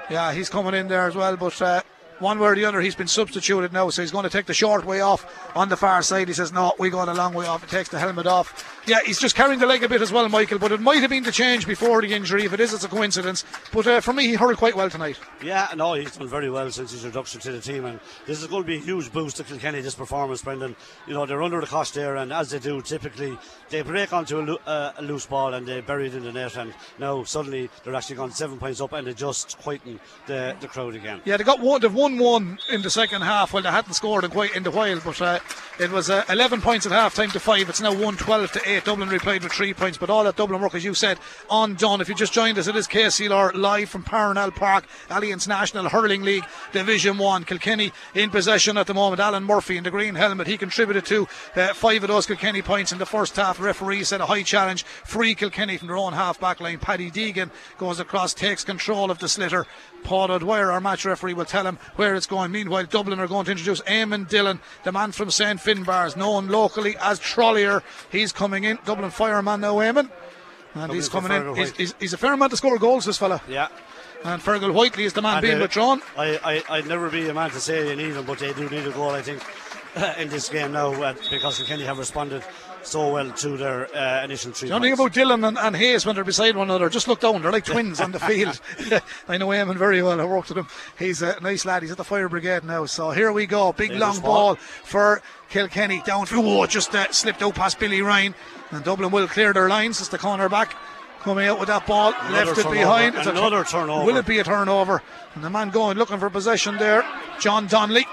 Yeah, he's coming in there as well, but uh, one way or the other, he's been substituted now, so he's going to take the short way off on the far side. He says, No, we got a long way off. He takes the helmet off. Yeah, he's just carrying the leg a bit as well, Michael, but it might have been the change before the injury. If it is, it's a coincidence. But uh, for me, he hurled quite well tonight. Yeah, no, he's done very well since his introduction to the team, and this is going to be a huge boost to Kilkenny. This performance, Brendan. You know they're under the cost there, and as they do typically, they break onto a, loo- uh, a loose ball and they bury it in the net, and now suddenly they're actually gone seven points up, and they just quieten the, the crowd again. Yeah, they got one. They've won one in the second half. Well, they hadn't scored in quite in the while, but uh, it was uh, 11 points at half time to five. It's now 1 12 to 8. eight. Dublin replied with three points, but all that Dublin work, as you said, undone. If you just joined us, it is KCLR live from Parnell Park, Allianz National Hurling League Division 1. Kilkenny in possession at the moment. Alan Murphy in the green helmet. He contributed to uh, five of those Kilkenny points in the first half. Referee said a high challenge. Free Kilkenny from their own half back line. Paddy Deegan goes across, takes control of the sliotar. Paul O'Dwyer, our match referee, will tell him where it's going. Meanwhile, Dublin are going to introduce Eamon Dillon, the man from St. Finbar's, known locally as Trollier. He's coming in. Dublin fireman now, Eamon. And he's coming in. He's, he's, he's, a fair man to score goals, this fella. Yeah. And Fergal Whiteley is the man and being uh, withdrawn. I, I, I'd never be a man to say you need him, but they do need a goal, I think, in this game now uh, because Kilkenny have responded so well to their uh, initial three. The only thing about Dillon and, and Hayes when they're beside one another, just look down. They're like twins on the field. I know Eamon very well. I worked with him. He's a nice lad. He's at the fire brigade now. So here we go. Big long ball for Kilkenny down. through. Oh, just uh, slipped out past Billy Ryan. And Dublin will clear their lines. It's the corner back. Coming out with that ball, Another left it behind. It's a Another turnover. Will it be a turnover? And the man going looking for possession there, John Donnelly.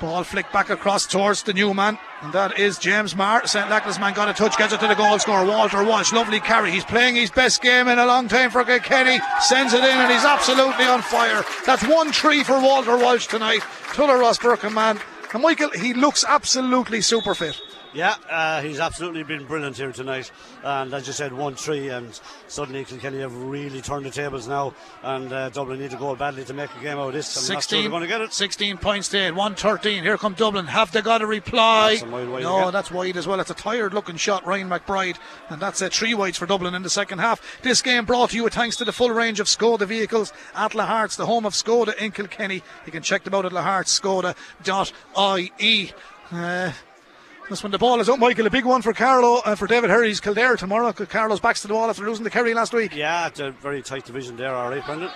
Ball flicked back across towards the new man, and that is James Maher. St. Lachtain man got a touch, gets it to the goal scorer, Walter Walsh. Lovely carry. He's playing his best game in a long time for Kilkenny. Sends it in, and he's absolutely on fire. That's 1 3 for Walter Walsh tonight. Tullogher Rosbercon, man. And Michael, he looks absolutely super fit. Yeah, uh, he's absolutely been brilliant here tonight. And as you said, 1 3, and suddenly Kilkenny have really turned the tables now. And uh, Dublin need to go badly to make a game out of this. I'm not sure 16, they're going to get it. 16 points 8, 113. Here come Dublin. Have they got a reply? That's a no, that's wide as well. It's a tired looking shot, Ryan McBride. And that's uh, three wides for Dublin in the second half. This game brought to you thanks to the full range of Skoda vehicles at Lahart's, the home of Skoda in Kilkenny. You can check them out at lahartskoda.ie. Uh, that's when the ball is up, Michael. A big one for Carlow, uh, for David Harry's Kildare tomorrow. Carlow's backs to the wall after losing the Kerry last week. Yeah, it's a very tight division there, all right, Brendan.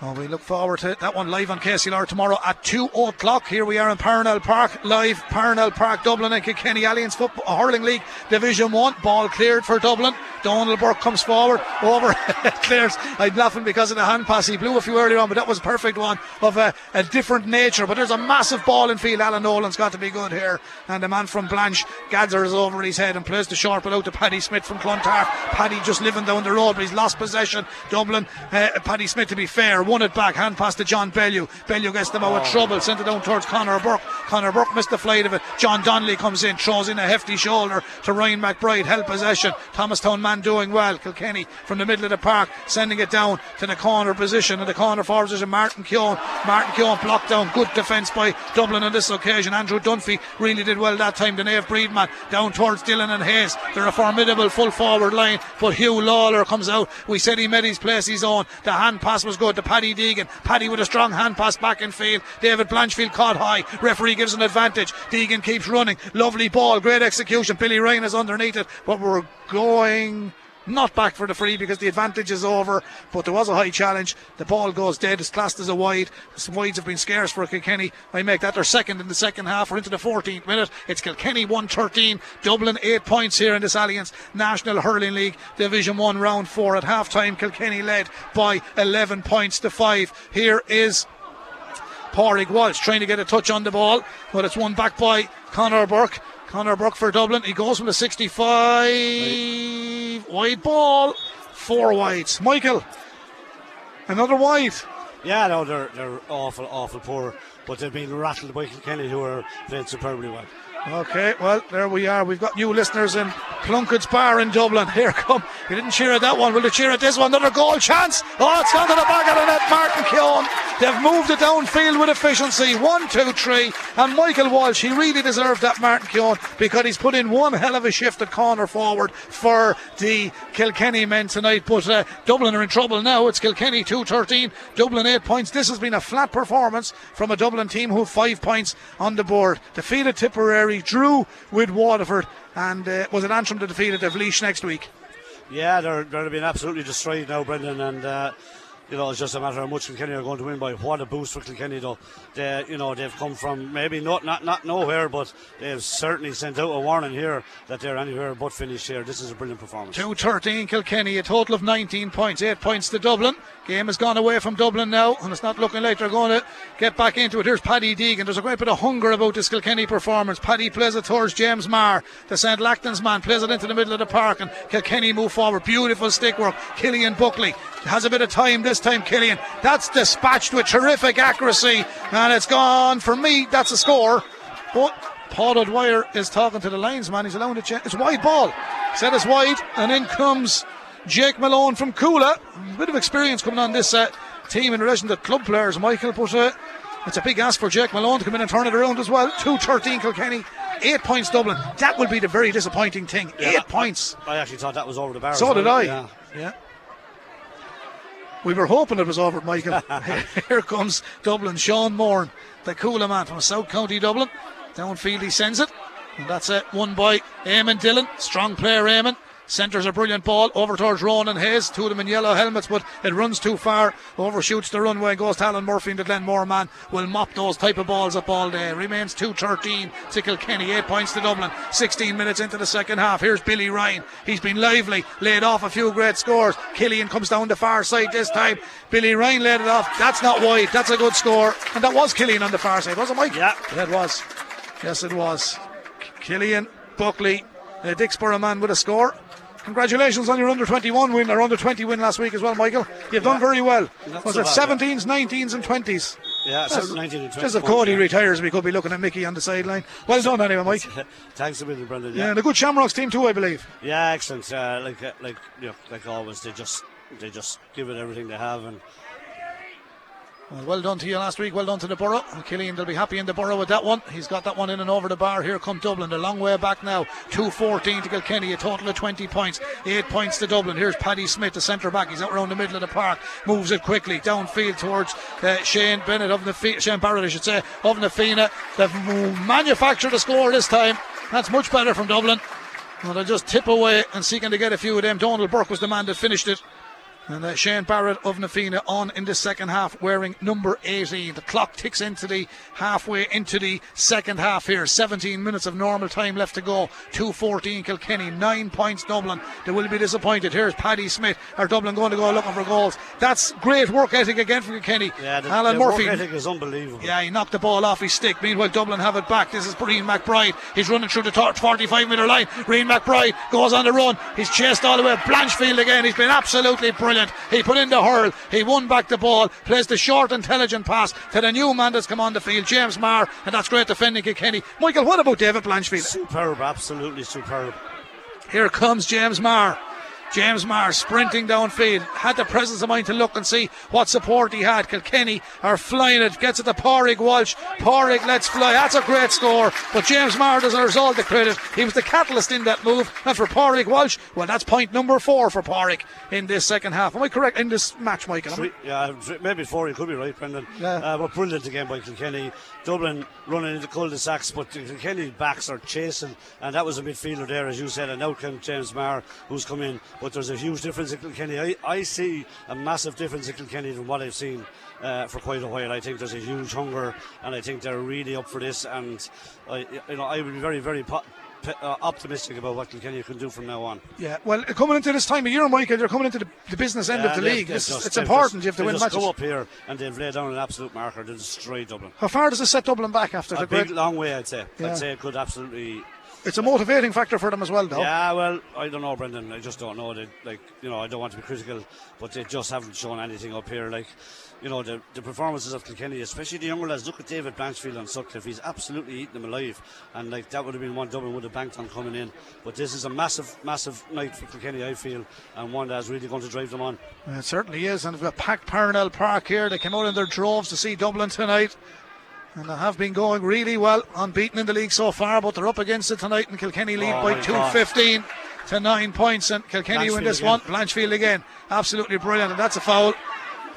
So we look forward to that one live on KCLR tomorrow at 2 o'clock. Here we are in Parnell Park, live Parnell Park, Dublin and Kilkenny Allianz Football Hurling League Division 1. Ball cleared for Dublin. Dónal Burke comes forward, over, clears. I'm laughing because of the hand pass. He blew a few earlier on, but that was a perfect one of a, a different nature. But there's a massive ball in field. Alan Nolan's got to be good here. And the man from Blanche gathers over his head and plays the short ball out to Paddy Smith from Clontarf. Paddy just living down the road, but he's lost possession. Dublin, uh, Paddy Smith to be fair, won it back. Hand pass to John Bellew. Bellew gets them out of trouble, sent it down towards Conor Burke. Conor Burke missed the flight of it. John Donnelly comes in, throws in a hefty shoulder to Ryan McBride. Held possession. Thomastown man doing well. Kilkenny from the middle of the park, sending it down to the corner position. And the corner forward position, Martin Keoghan. Martin Keoghan blocked down. Good defence by Dublin on this occasion. Andrew Dunphy really did well that time. The Nave Breedman down towards Dillon and Hayes. They're a formidable full forward line, but Huw Lawlor comes out. We said he made his place his own. The hand pass was good to Paddy Deegan. Paddy with a strong hand pass back in field. David Blanchfield caught high. Referee gives an advantage. Deegan keeps running. Lovely ball. Great execution. Billy Ryan is underneath it, but we're going not back for the free because the advantage is over. But there was a high challenge. The ball goes dead. It's classed as a wide. Some wides have been scarce for Kilkenny. I make that their second in the second half. We're into the 14th minute. It's Kilkenny 113. Dublin 8 points here in this Allianz National Hurling League Division 1 round 4. At half time, Kilkenny led by 11 points to 5. Here is Pádraig Walsh trying to get a touch on the ball, but it's won back by Conor Burke. Conor Burke for Dublin. He goes from the 65 wide ball, four wides. Michael, another wide. Yeah, no, they're, they're awful, awful poor, but they've been rattled by Kilkenny, who are playing superbly well. Okay, well, there we are. We've got new listeners in Plunkett's Bar in Dublin. Here come. You didn't cheer at that one. Will they cheer at this one? Another goal chance. Oh, it's gone to the back of the net. Martin Keoghan. They've moved it downfield with efficiency. One, two, three. And Michael Walsh, he really deserved that, Martin Keoghan, because he's put in one hell of a shift at corner forward for the Kilkenny men tonight. But uh, Dublin are in trouble now. It's Kilkenny 2 13, Dublin 8 points. This has been a flat performance from a Dublin team who have 5 points on the board. Defeated Tipperary, drew with Waterford, and uh, was it Antrim to defeat at Laois next week? Yeah, they're, they're being absolutely destroyed now, Brendan, and uh, you know, it's just a matter of how much Kilkenny are going to win by. What a boost for Kilkenny, though. They, you know, they've come from maybe not, not, not nowhere, but they've certainly sent out a warning here that they're anywhere but finished here. This is a brilliant performance. 2 13 Kilkenny, a total of 19 points, 8 points to Dublin. Game has gone away from Dublin now, and it's not looking like they're going to get back into it. Here's Paddy Deegan. There's a great bit of hunger about this Kilkenny performance. Paddy plays it towards James Maher, the St. Lachtain's man, plays it into the middle of the park, and Kilkenny move forward. Beautiful stick work. Killian Buckley has a bit of time this time, Killian. That's dispatched with terrific accuracy, and it's gone. For me, that's a score. But Paul O'Dwyer is talking to the linesman. He's allowing it's wide ball. Set is wide, and in comes Jake Malone from Cuala. A bit of experience coming on this uh, team in relation to club players, Michael. But uh, it's a big ask for Jake Malone to come in and turn it around as well. 2 13 Kilkenny. Eight points Dublin. That will be the very disappointing thing. Yeah, Eight that- points. I actually thought that was over the bar. So did. I. Yeah. Yeah. We were hoping it was over, Michael. Here comes Dublin. Sean Moore, the Cuala man from South County Dublin. Downfield he sends it. And that's it. One by Eamon Dillon. Strong player, Eamon. Centres a brilliant ball over towards Ronan Hayes. Two of them in yellow helmets, but it runs too far. Overshoots the runway. Goes to Alan Murphy and the Glenmore man. Will mop those type of balls up all day. Remains 2 13 to Kilkenny. 8 points to Dublin. 16 minutes into the second half. Here's Billy Ryan. He's been lively. Laid off a few great scores. Killian comes down the far side this time. Billy Ryan laid it off. That's not wide. That's a good score. And that was Killian on the far side, was it, Mike? Yeah. That was. Yes, it was. Killian Buckley, a Dicksboro man with a score. Congratulations on your under 21 win or under 20 win last week as well, Michael. You've done very well. Not Was so it bad, 17s, 19s, and 20s? Yeah, That's- 19 and 20 Just if Cody yeah. retires, we could be looking at Mickey on the sideline. Well done, anyway, Mike. Thanks a million, Brendan. Yeah, and a good Shamrocks team too, I believe. Yeah, excellent. Uh, like uh, like you know, like always, they just they just give it everything they have, and Well, well done to you last week. Well done to the Borough. Killian will be happy in the Borough with that one. He's got that one in and over the bar. Here come Dublin. A long way back now. 2-14 to Kilkenny. A total of 20 points. 8 points to Dublin. Here's Paddy Smith, the centre back. He's out around the middle of the park. Moves it quickly downfield towards uh, Shane Bennett of Fe- Shane Barrett, I should say, of Na Fianna. They've manufactured a score this time. That's much better from Dublin. Well, they'll just tip away and seeking to get a few of them. Dónal Burke was the man that finished it. And uh, Shane Barrett of Na Fianna on in the second half wearing number 18. The clock ticks into the halfway into the second half here. 17 minutes of normal time left to go. 2.14 Kilkenny, 9 points Dublin. They will be disappointed. Here's Paddy Smith. Are Dublin going to go looking for goals? That's great work ethic again from Kilkenny. yeah, the, Alan the Murphy. work ethic is unbelievable. Yeah, he knocked the ball off his stick. Meanwhile, Dublin have it back. This is Breen McBride. He's running through the tor- 45 metre line. Breen McBride goes on the run. He's chased all the way. Blanchfield again. He's been absolutely brilliant. He put in the hurl. He won back the ball. Plays the short, intelligent pass to the new man that's come on the field, James Maher. And that's great defending Kenny. Michael, what about David Blanchfield? Superb, absolutely superb. Here comes James Maher. James Maher sprinting downfield. Had the presence of mind to look and see what support he had. Kilkenny are flying it. Gets it to Pádraig Walsh. Pádraig lets fly. That's a great score. But James Maher deserves all the credit. He was the catalyst in that move. And for Pádraig Walsh, well, that's point number four for Pádraig in this second half. Am I correct in this match, Michael? Three, yeah, maybe four. You could be right, Brendan. Yeah. Uh, but brilliant again by Kilkenny. Dublin running into cul-de-sacs, but the Kilkenny backs are chasing, and that was a midfielder there, as you said. And now comes James Maher, who's come in. But there's a huge difference in Kilkenny. I, I see a massive difference in Kilkenny from what I've seen uh, for quite a while. I think there's a huge hunger, and I think they're really up for this. And I, you know, I would be very, very po- uh, optimistic about what Kilkenny can do from now on. Yeah, well, coming into this time of year, Michael, you're coming into the, the business end Yeah, of the league. just- it's important. just- you have to win just matches. come up here and they've laid down an absolute marker to destroy Dublin. How far does it set Dublin back after A the big long way, I'd say. Yeah. I'd say it could absolutely. It's a motivating factor for them as well, though. Yeah, well, I don't know, Brendan. I just don't know. They, like, you know, I don't want to be critical, but they just haven't shown anything up here. Like, you know, the, the performances of Kilkenny, especially the younger lads. Look at David Blanchfield on Sutcliffe. He's absolutely eating them alive, and like that would have been one Dublin would have banked on coming in. But this is a massive, massive night for Kilkenny, I feel, and one that's really going to drive them on. It certainly is, and we've got packed Parnell Park here. They came out in their droves to see Dublin tonight. And they have been going really well, unbeaten in the league so far, but they're up against it tonight. And Kilkenny lead Oh, by my 215 to 9 points. And Kilkenny win this again. one. Blanchfield again. Absolutely brilliant. And that's a foul.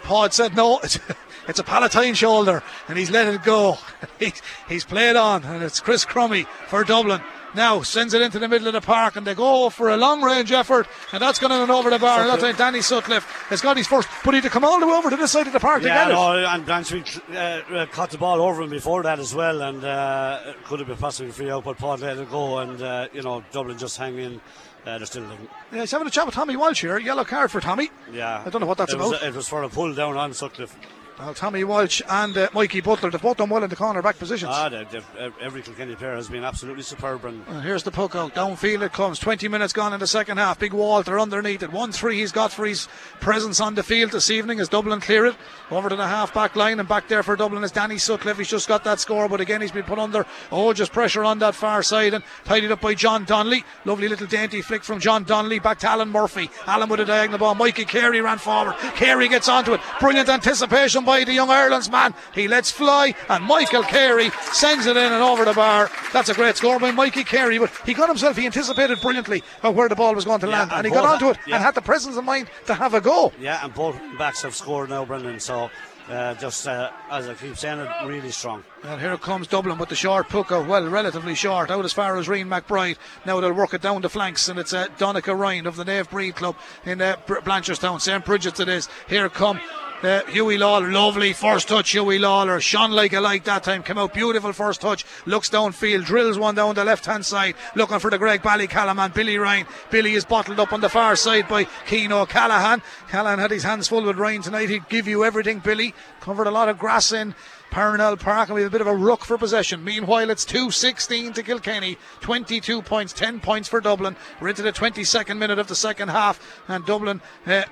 Paul said no. It's, it's a Palatine shoulder, and he's let it go. he's, he's played on, and it's Chris Crummey for Dublin. Now sends it into the middle of the park and they go for a long range effort and that's going in over the bar. And that's like Danny Sutcliffe has got his first, but he had to come all the way over to this side of the park yeah, to get no, it. and Blanchfield uh, uh, caught the ball over him before that as well, and uh, could have been possibly free out, but Paul let it go, and uh, you know Dublin just hanging. Uh, they're still living. Yeah, he's having a chat with Tommy Walsh here. Yellow card for Tommy. Yeah, I don't know what that's it was, about. it was for a pull down on Sutcliffe. Well, Tommy Walsh and uh, Mikey Butler, they've both done well in the corner back positions. Ah, they, they, every Kilkenny player has been absolutely superb. And And here's the puck out. Downfield it comes. 20 minutes gone in the second half. Big Walter underneath it. 1 3 he's got for his presence on the field this evening as Dublin clear it. Over to the half back line and back there for Dublin is Danny Sutcliffe. He's just got that score, but again he's been put under. Oh, just pressure on that far side and tidied up by John Donnelly. Lovely little dainty flick from John Donnelly back to Alan Murphy. Alan with a diagonal ball. Mikey Carey ran forward. Carey gets onto it. Brilliant anticipation by the young Ireland's man. He lets fly and Michael Carey sends it in and over the bar. That's a great score by Mikey Carey, but he got himself, he anticipated brilliantly of where the ball was going to Yeah, land and, and he got onto it yeah. and had the presence of mind to have a go. yeah, and both backs have scored now, Brendan. So uh, just uh, as I keep saying, it really strong. And here comes Dublin with the short puck out, well, relatively short, out as far as Reen McBride. Now they'll work it down the flanks, and it's uh, Donica Ryan of the Naomh Bríd Club in uh, Blanchardstown. St. Bridget's it is. Here come uh, Huey Lawlor, lovely first touch. Huey Lawlor shone like a light that time. Came out beautiful first touch. Looks downfield, drills one down the left hand side, looking for the Graigue-Ballycallan and Billy Ryan. Billy is bottled up on the far side by Cian O'Callaghan. Callahan had his hands full with Ryan tonight. He'd give you everything, Billy. Covered a lot of grass in. Parnell Park and we have a bit of a ruck for possession. Meanwhile, it's 2 16 to Kilkenny, 22 points, 10 points for Dublin. We're into the 22nd minute of the second half, and Dublin. Uh,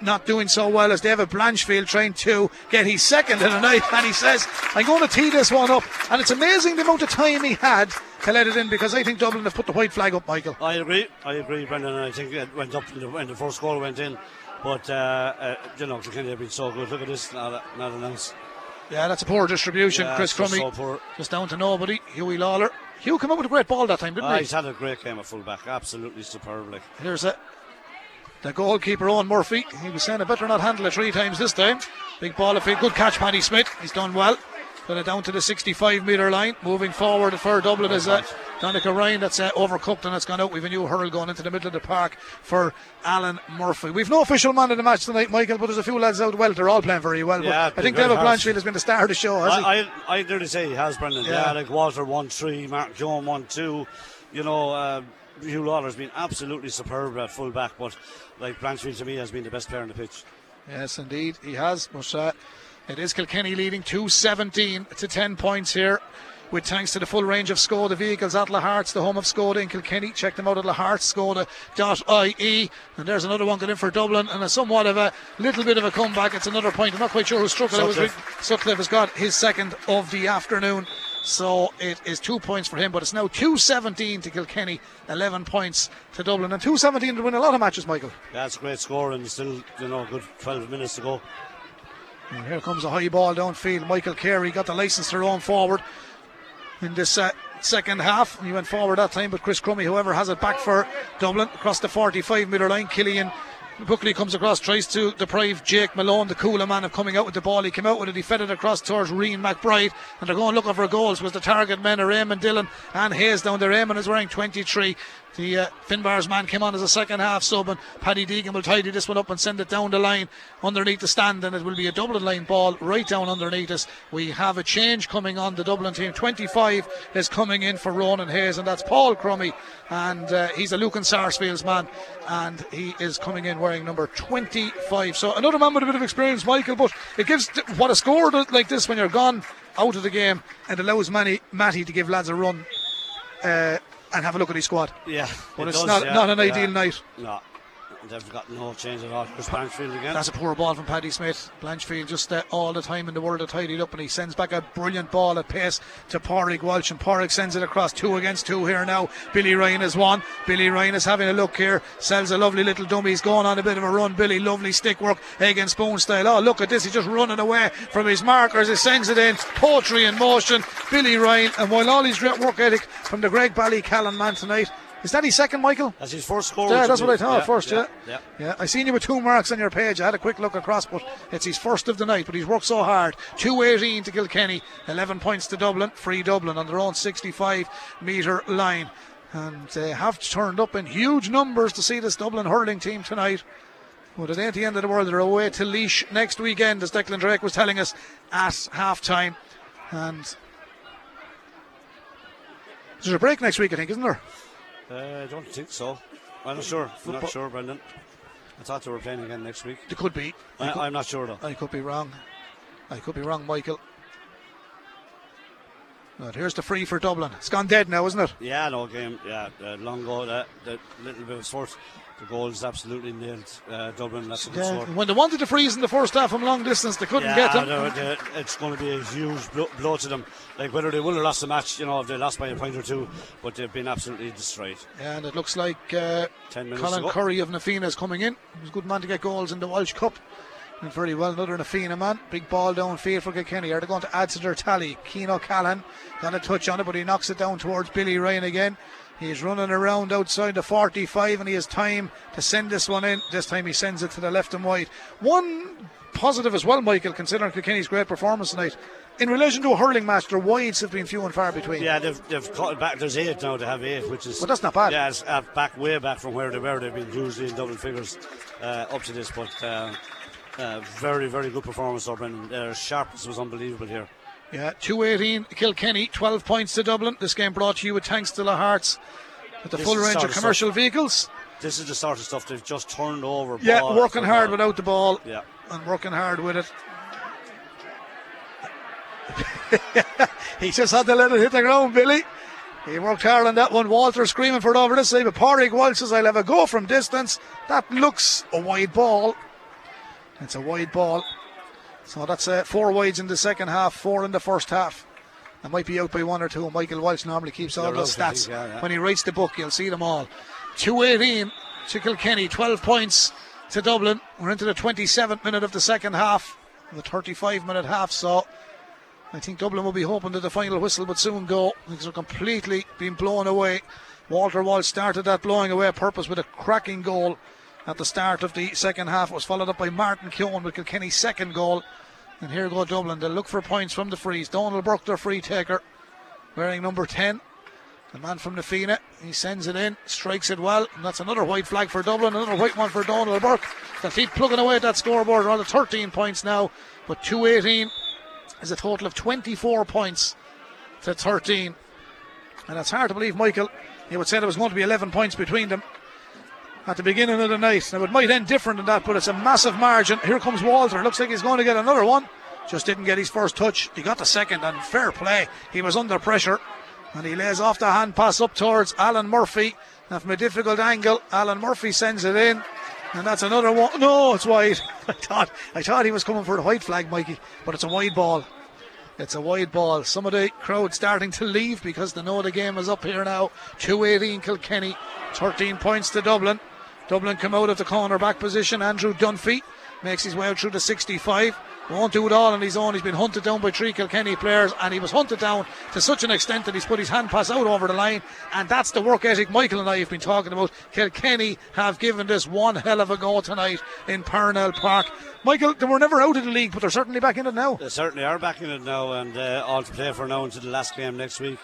not doing so well as David Blanchfield trying to get his second in the night, and he says, I'm going to tee this one up. And it's amazing the amount of time he had to let it in because I think Dublin have put the white flag up, Michael. I agree. I agree, Brendan. I think it went up when the first goal went in. But, uh, uh, you know, Kilkenny have been so good. Look at this, not, not. Yeah, that's a poor distribution. Yeah, Chris it's just Crummey so just down to nobody. Huey Lawlor. Huw came up with a great ball that time, didn't Ah, he? he's had a great game at fullback. Absolutely superb. Like. Here's a, the goalkeeper, Eoin Murphy. He was saying, I better not handle it three times this time. Big ball of it. Good catch, Paddy Smith. He's done well. Got it down to the 65 metre line. Moving forward for Dublin is uh, Donica Ryan. That's uh, overcooked and it's gone out. We've a new hurl going into the middle of the park for Alan Murphy. We've no official man in the match tonight, Michael, but there's a few lads out well. They're all playing very well. But Yeah, I think David. Blanchfield has been the star of the show, has he? I, I, I nearly say he has, Brendan. Yeah. Yeah, like Walter 1 3, Mark Joan 1 2. You know, uh, Huw Lawlor's been absolutely superb at full back, but like Blanchfield to me has been the best player on the pitch. Yes, indeed, he has. But uh, it is Kilkenny leading 217 to 10 points here. With thanks to the full range of Skoda vehicles at Lahart's, the home of Skoda in Kilkenny. Check them out at lahartskoda.ie. And there's another one going in for Dublin, and a somewhat of a little bit of a comeback. It's another point. I'm not quite sure who struck it. It was Sutcliffe. Sutcliffe has got his second of the afternoon. So it is two points for him, but it's now 217 to Kilkenny, 11 points to Dublin, and 217 to win a lot of matches, Michael. That's a great score, and still, you know, good 12 minutes to go. And here comes a high ball downfield. Michael Carey got the license to run forward in this uh, second half. He went forward that time, but Chris Crummey, whoever has it back for Dublin across the 45 metre line. Killian Buckley comes across, tries to deprive Jake Malone, the Cuala man, of coming out with the ball. He came out with it, he fed it across towards Reen McBride, and they're going looking for goals. Was the target men are Eamon Dillon and Hayes down there? Eamon is wearing 23. The uh, Finbar's man came on as a second half sub, and Paddy Deegan will tidy this one up and send it down the line underneath the stand, and it will be a Dublin line ball right down underneath us. We have a change coming on the Dublin team. 25 is coming in for Ronan Hayes, and that's Paul Crummey, and uh, he's a Lucan Sarsfield's man, and he is coming in wearing number 25. So another man with a bit of experience, Michael, but it gives what a score like this when you're gone out of the game and allows Manny, Matty to give lads a run. Uh, and have a look at his squad. Yeah, But it it's does, not yeah, not an yeah. ideal night. No, they've got no change at all. Chris Blanchfield again. That's a poor ball from Paddy Smith. Blanchfield just uh, all the time in the world to tidy it up, and he sends back a brilliant ball at pace to Pádraig Walsh, and Pádraig sends it across two against two here now. Billy Ryan is one. Billy Ryan is having a look here. Sells a lovely little dummy. He's going on a bit of a run. Billy, lovely stick work against Spoon style. Oh, look at this. He's just running away from his markers. He sends it in. Poetry in motion. Billy Ryan, and while all his great work ethic from the Graigue-Ballycallan man tonight. Is that his second, Michael? That's his first score. Yeah, that's what I thought first, yeah. yeah. Yeah, I seen you with two marks on your page. I had a quick look across, but it's his first of the night. But he's worked so hard. 218 to Kilkenny, 11 points to Dublin, free Dublin on their own 65 metre line. And they have turned up in huge numbers to see this Dublin hurling team tonight. But it ain't the end of the world. They're away to Laois next weekend, as Declan Drake was telling us at half time. And there's a break next week, I think, isn't there? Uh, I don't think so. I'm not sure. I'm not sure, Brendan. I thought they were playing again next week. They could be. I, could, I'm not sure though. I could be wrong. I could be wrong, Michael. But here's the free for Dublin. It's gone dead now, isn't it? Yeah, no game. Yeah, uh, long goal. That, that little bit of sport. The goal is absolutely nailed. Uh, Dublin. That's a good Yeah, when they wanted to freeze in the first half from long distance, they couldn't yeah, get them. they- it's going to be a huge blow, blow to them. Like whether they will have lost the match, you know, if they lost by a point or two, but they've been absolutely destroyed. And it looks like uh, Colin. Currie of Na Fianna is coming in. He's a good man to get goals in the Walsh Cup. And very well, another Na Fianna man. Big ball down downfield for Kilkenny. Are they going to add to their tally? Cian O'Callaghan got a touch on it, but he knocks it down towards Billy Ryan again. He's running around outside the 45 and he has time to send this one in. This time he sends it to the left and wide. One positive as well, Michael, considering Kilkenny's great performance tonight. In relation to a hurling match, their wides have been few and far between. Yeah, they've, they've cut it back. There's eight now. They have eight, which is. But that's not bad. Yeah, it's uh, back way back from where they were. They've been usually in double figures uh, up to this, but uh, uh, very, very good performance, Urban. Their sharpness was unbelievable here. Yeah, 218 Kilkenny, 12 points to Dublin. This game brought to you with thanks to La Hearts with the This full range of commercial vehicles. This is the sort of stuff they've just turned over. Yeah, working hard ball. without the ball Yeah. and working hard with it. he just had to let it hit the ground, Billy. He worked hard on that one. Walter screaming for it over this side, but Pádraig Walsh says, I'll have a go from distance. That looks a wide ball. It's a wide ball. So that's uh, four wides in the second half, four in the first half. I might be out by one or two. Michael Walsh normally keeps all those stats. yeah, yeah. When he writes the book, you'll see them all. 218 to Kilkenny, 12 points to Dublin. We're into the 27th minute of the second half, the 35 minute half. So I think Dublin will be hoping that the final whistle would soon go because they're completely being blown away. Walter Walsh started that blowing away purpose with a cracking goal at the start of the second half. It was followed up by Martin Keoghan with Kilkenny's second goal. And here go Dublin. They'll look for points from the frees. Dónal Burke, their free taker, wearing number 10. The man from the Fina, he sends it in, strikes it well, and that's another white flag for Dublin, another white one for Dónal Burke. They'll keep plugging away at that scoreboard. They're on the 13 points now, but 218 is a total of 24 points to 13. And it's hard to believe, Michael, he would say there was going to be 11 points between them at the beginning of the night. Now, it might end different than that, but it's a massive margin. Here comes Walter. Looks like he's going to get another one. Just didn't get his first touch. He got the second, and fair play. He was under pressure, and he lays off the hand pass up towards Alan Murphy. Now, from a difficult angle, Alan Murphy sends it in. And that's another one. No, it's wide. I thought I thought he was coming for the white flag, Mikey, but it's a wide ball. It's a wide ball. Some of the crowd starting to leave because they know the game is up here now. 218 Kilkenny, 13 points to Dublin. Dublin come out of the corner back position. Andrew Dunphy makes his way out through the 65. Won't do it all on his own. He's been hunted down by three Kilkenny players, and he was hunted down to such an extent that he's put his hand pass out over the line. And that's the work ethic Michael and I have been talking about. Kilkenny have given this one hell of a go tonight in Parnell Park. Michael, they were never out of the league, but they're certainly back in it now. They certainly are back in it now, and uh, all to play for now until the last game next week.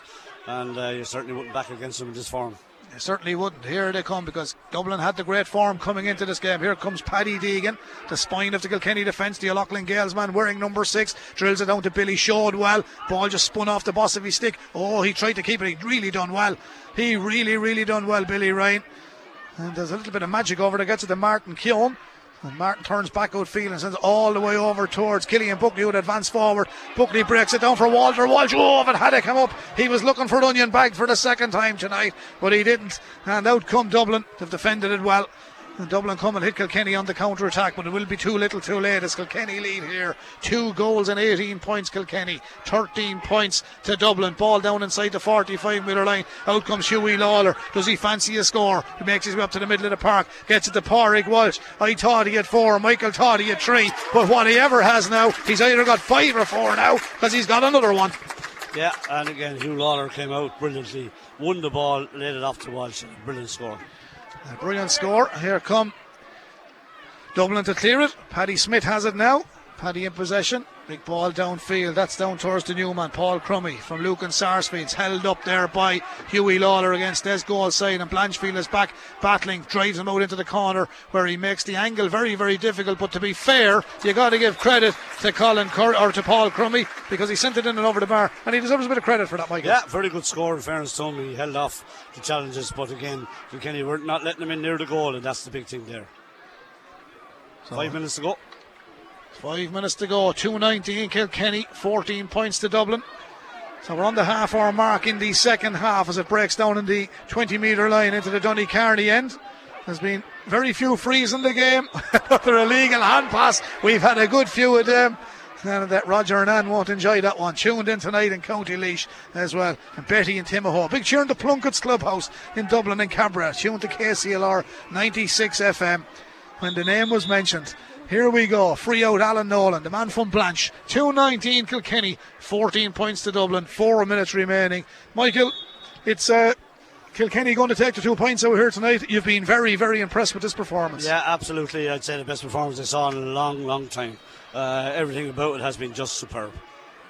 And uh, you certainly wouldn't back against them in this form. They certainly wouldn't. Here they come because Dublin had the great form coming into this game. Here comes Paddy Deegan, the spine of the Kilkenny defence. The O'Loughlin Gaels man wearing number six drills it down to Billy Showed well. Ball just spun off the boss of his stick. Oh, he tried to keep it. He really done well. He really, really done well, Billy Ryan. And there's a little bit of magic over there. Gets it to Martin Keoghan. And Martin turns back outfield and sends all the way over towards Killian Buckley would advance forward. Buckley breaks it down for Walter Walsh. Oh, if it had to come up, he was looking for an onion bag for the second time tonight, but he didn't. And out come Dublin. They've defended it well. And Dublin come and hit Kilkenny on the counter attack, but it will be too little too late as Kilkenny lead here. Two goals and 18 points, Kilkenny. 13 points to Dublin. Ball down inside the 45 metre line. Out comes Huey Lawlor. Does he fancy a score? He makes his way up to the middle of the park. Gets it to Pádraig Walsh. I thought he had four. Michael thought he had three. But what he ever has now, he's either got five or four now because he's got another one. Yeah, and again, Huw Lawlor came out brilliantly, won the ball, laid it off to Walsh. Brilliant score. A brilliant score. Here come Dublin to clear it. Paddy Smith has it now. Paddy in possession. Big ball downfield. That's down towards the new man, Paul Crummey from Lucan Sarsfields. Held up there by Huey Lawlor against his goal side. And Blanchfield is back battling, drives him out into the corner where he makes the angle very, very difficult. But to be fair, you got to give credit to Colin Cur- or to Paul Crummey because he sent it in and over the bar. And he deserves a bit of credit for that, Michael. Yeah, very good score in fairness to him. He held off the challenges, but again, Kilkenny were not letting him in near the goal, and that's the big thing there. Five minutes to go. Five minutes to go. 2.19 Kilkenny, 14 points to Dublin. So we're on the half hour mark in the second half as it breaks down in the 20 metre line into the Donnycarney end. There's been very few frees in the game. Another illegal hand pass. We've had a good few of them. And that Roger and Ann won't enjoy that one. Tuned in tonight in County Laois as well. And Betty and Timahoe. Big cheer in the Plunkett's Clubhouse in Dublin and Cabra. Tuned to KCLR 96 FM. When the name was mentioned, here we go. Free out Alan Nolan, the man from Blanche. 219 Kilkenny, 14 points to Dublin, four minutes remaining. Michael, it's uh, Kilkenny going to take the two points out here tonight. You've been very, very impressed with this performance. Yeah, absolutely. I'd say the best performance I saw in a long, long time. Uh, everything about it has been just superb.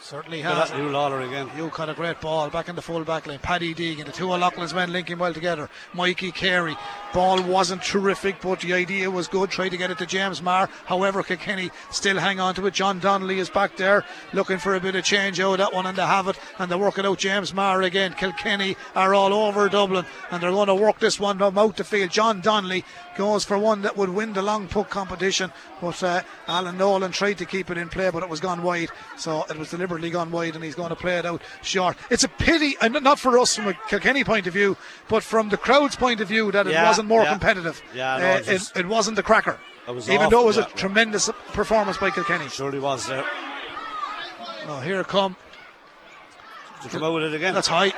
Certainly has. at Huw Lawlor again. You caught a great ball back in the full back line. Paddy Deegan, the two O'Loughlin's men linking well together. Mikey Carey. Ball wasn't terrific, but the idea was good. Tried to get it to James Maher. However, Kilkenny still hang on to it. John Donnelly is back there looking for a bit of change out of that one, and they have it. And they work it out. James Maher again. Kilkenny are all over Dublin, and they're going to work this one from out the field. John Donnelly goes for one that would win the long puck competition, but uh, Alan Nolan tried to keep it in play, but it was gone wide. So it was deliberately gone wide, and he's going to play it out short. It's a pity, and not for us from a Kilkenny point of view, but from the crowd's point of view, that it Yeah, wasn't more yeah. competitive. Yeah, no, Uh, it it, it wasn't the cracker. It was Even awful, though it was a tremendous performance by Kilkenny. Surely was there. Oh, here it come. To come out with it again. That's high.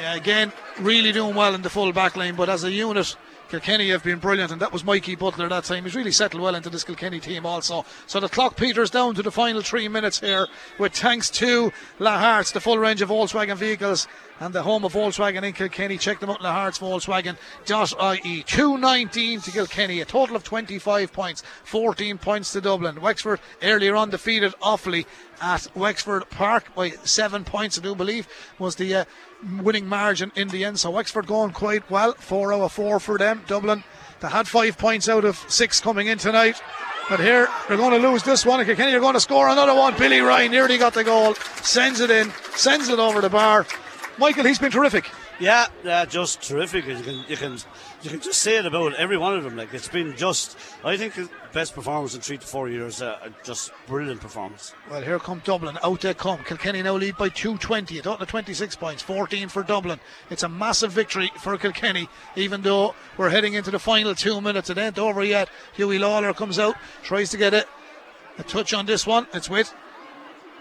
Yeah, again, really doing well in the full back line, but as a unit, Kilkenny have been brilliant, and that was Mikey Butler that time. He's really settled well into this Kilkenny team also. So the clock peters down to the final three minutes here, with thanks to Lahart's, the full range of Volkswagen vehicles, and the home of Volkswagen in Kilkenny. Check them out, lahartsvolkswagen.ie. 219 to Kilkenny, a total of 25 points, 14 points to Dublin. Wexford earlier on defeated Offaly at Wexford Park by seven points, I do believe, was the uh, winning margin in the end. So Wexford going quite well, four out of four for them. Dublin, they had five points out of six coming in tonight. But here, they're going to lose this one. Kilkenny are going to score another one. Billy Ryan nearly got the goal, sends it in, sends it over the bar. Michael, he's been terrific. Yeah, yeah, just terrific. You can, you can, you can just say it about every one of them. Like it's been just, I think, the best performance in three to four years. Uh, just brilliant performance. Well, here come Dublin. Out they come. Kilkenny now lead by 220. A total of 26 points. 14 for Dublin. It's a massive victory for Kilkenny, even though we're heading into the final two minutes. It ain't over yet. Hughie Lawlor comes out, tries to get it. A touch on this one. It's with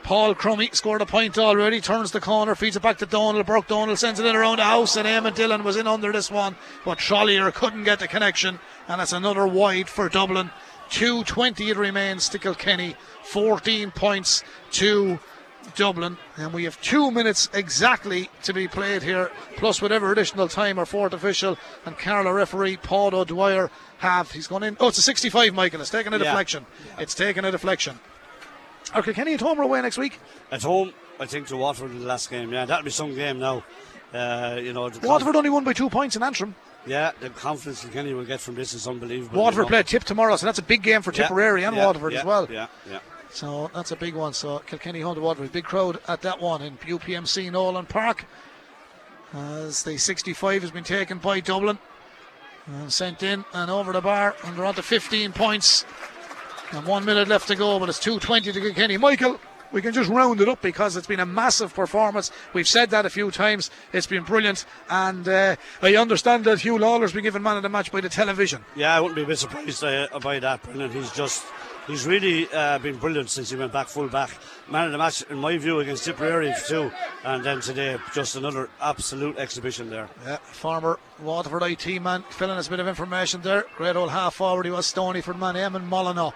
Paul Crummey. Scored a point already. Turns the corner, feeds it back to Dónal. Brock Dónal sends it in around the house, and Eamon Dillon was in under this one. But Trollier couldn't get the connection, and it's another wide for Dublin. 2.20 it remains to Kilkenny. 14 points to Dublin, and we have two minutes exactly to be played here, plus whatever additional time our fourth official and Carlow referee Paul O'Dwyer have. He's gone in. Oh, it's a 65, Michael. It's taken a Yeah. deflection. It's taken a deflection. Are Kilkenny at home or away next week? At home, I think to Waterford in the last game. Yeah, that'll be some game now. Uh, you know, Waterford only won by two points in Antrim. yeah, the confidence Kilkenny will get from this is unbelievable. Waterford you know. play Tip tomorrow, so that's a big game for Yeah, Tipperary and yeah, Waterford yeah, as well. Yeah, yeah. So that's a big one. So Kilkenny home to Waterford. Big crowd at that one in UPMC Nolan Park. As the 65 has been taken by Dublin and sent in and over the bar. And they're on to 15 points. And one minute left to go, but it's 2.20 to Kilkenny. Michael, we can just round it up because it's been a massive performance. We've said that a few times. It's been brilliant. And uh, I understand that Huw Lawlor's been given man of the match by the television. Yeah, I wouldn't be a bit surprised uh, by that, Brendan. He's just, he's really uh, been brilliant since he went back full back. Man of the match, in my view, against Tipperary too. And then today, just another absolute exhibition there. Yeah, former Waterford IT man filling us a bit of information there. Great old half forward he was Stoney for man Eamon Molyneux.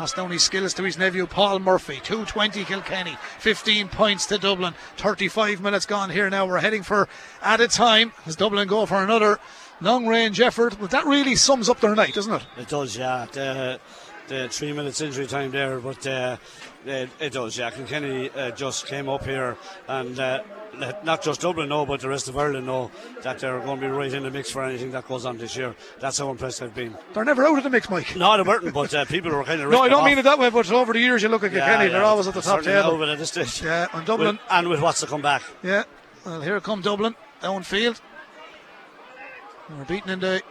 Passed down his skills to his nephew Paul Murphy. 220 Kilkenny, 15 points to Dublin. 35 minutes gone here now. We're heading for added time as Dublin go for another long range effort. But that really sums up their night, doesn't it? It does, yeah. The, the three minutes injury time there, but uh, it, it does. Yeah, Kilkenny uh, just came up here and. Uh, let not just Dublin know, but the rest of Ireland know that they're going to be right in the mix for anything that goes on this year. That's how impressed I've been. They're never out of the mix, Mike. No, they weren't, but uh, people were kind of. No, I don't off. mean it that way, but over the years you look at Yeah, Kilkenny, yeah, they're always at the top now, at this stage. Yeah, and Dublin. With- and with what's to come back. Yeah, well, here come Dublin downfield. We're beaten in the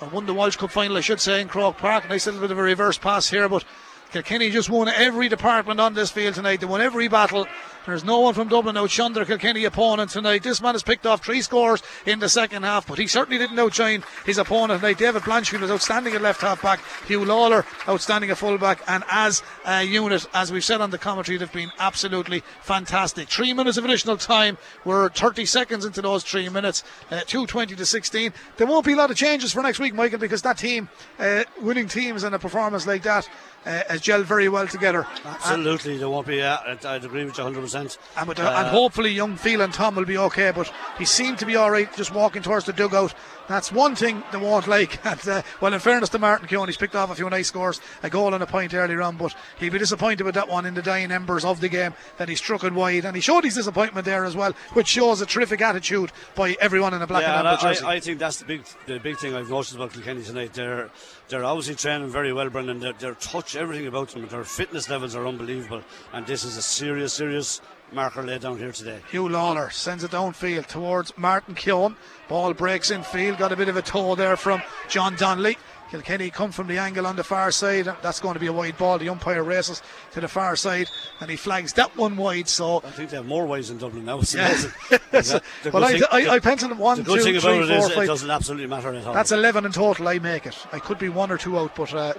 I won the Walsh Cup final, I should say, in Croke Park. Nice little bit of a reverse pass here, but Kilkenny just won every department on this field tonight. They won every battle. There's no one from Dublin outshone their Kilkenny opponent tonight. This man has picked off three scores in the second half, but he certainly didn't outshine his opponent tonight. David Blanchfield was outstanding at left half back. Huw Lawlor outstanding at full back, and as a unit, as we've said on the commentary, they've been absolutely fantastic. Three minutes of additional time. We're 30 seconds into those three minutes. Uh, 220 to 16. There won't be a lot of changes for next week, Michael, because that team, uh, winning teams and a performance like that, uh, has gelled very well together. Absolutely, there won't be. Uh, I'd, agree with you 100%. And, with, uh, and hopefully, young Phelan Tom will be okay, but he seemed to be all right just walking towards the dugout. That's one thing they won't like. And, uh, well, in fairness to Martin Keoghan, he's picked off a few nice scores, a goal and a point earlier on, but he'd be disappointed with that one in the dying embers of the game. Then he struck it wide, and he showed his disappointment there as well, which shows a terrific attitude by everyone in the black yeah, and and amber jersey. I, I think that's the big, the big thing I've noticed about Kilkenny tonight. They're, they're obviously training very well, Brendan. Their, their touch, everything about them, their fitness levels are unbelievable, and this is a serious, serious marker laid down here today. Huw Lawlor sends it downfield towards Martin Keoghan. Ball breaks in field. Got a bit of a toe there from John Donnelly. Kilkenny come from the angle on the far side. That's going to be a wide ball. The umpire races to the far side and he flags that one wide. So I think they have more wides in Dublin now. It's Yeah. Well, I, I, I penciled one, the good two, thing about three, it four, is it five. doesn't absolutely matter at all. That's 11 in total. I make it. I could be one or two out, but uh,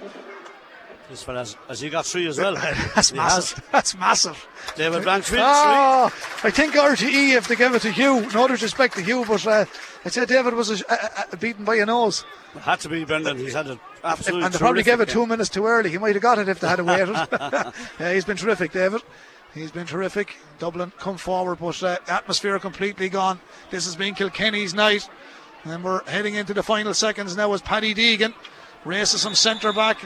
This fella's, has he got three as well? that's He massive. has. That's massive. David Blanchfield, Oh, I think RTE if they gave it to Huw. No disrespect to Huw, but uh, I'd say David was uh, uh, uh, beaten by a nose. three. Had to be Brendan. He's had an absolute. and they probably gave it two minutes too early. He might have got it if they had waited. yeah, he's been terrific, David. He's been terrific. Dublin come forward, but uh, atmosphere completely gone. This has been Kilkenny's night. And we're heading into the final seconds now as Paddy Deegan races some centre back.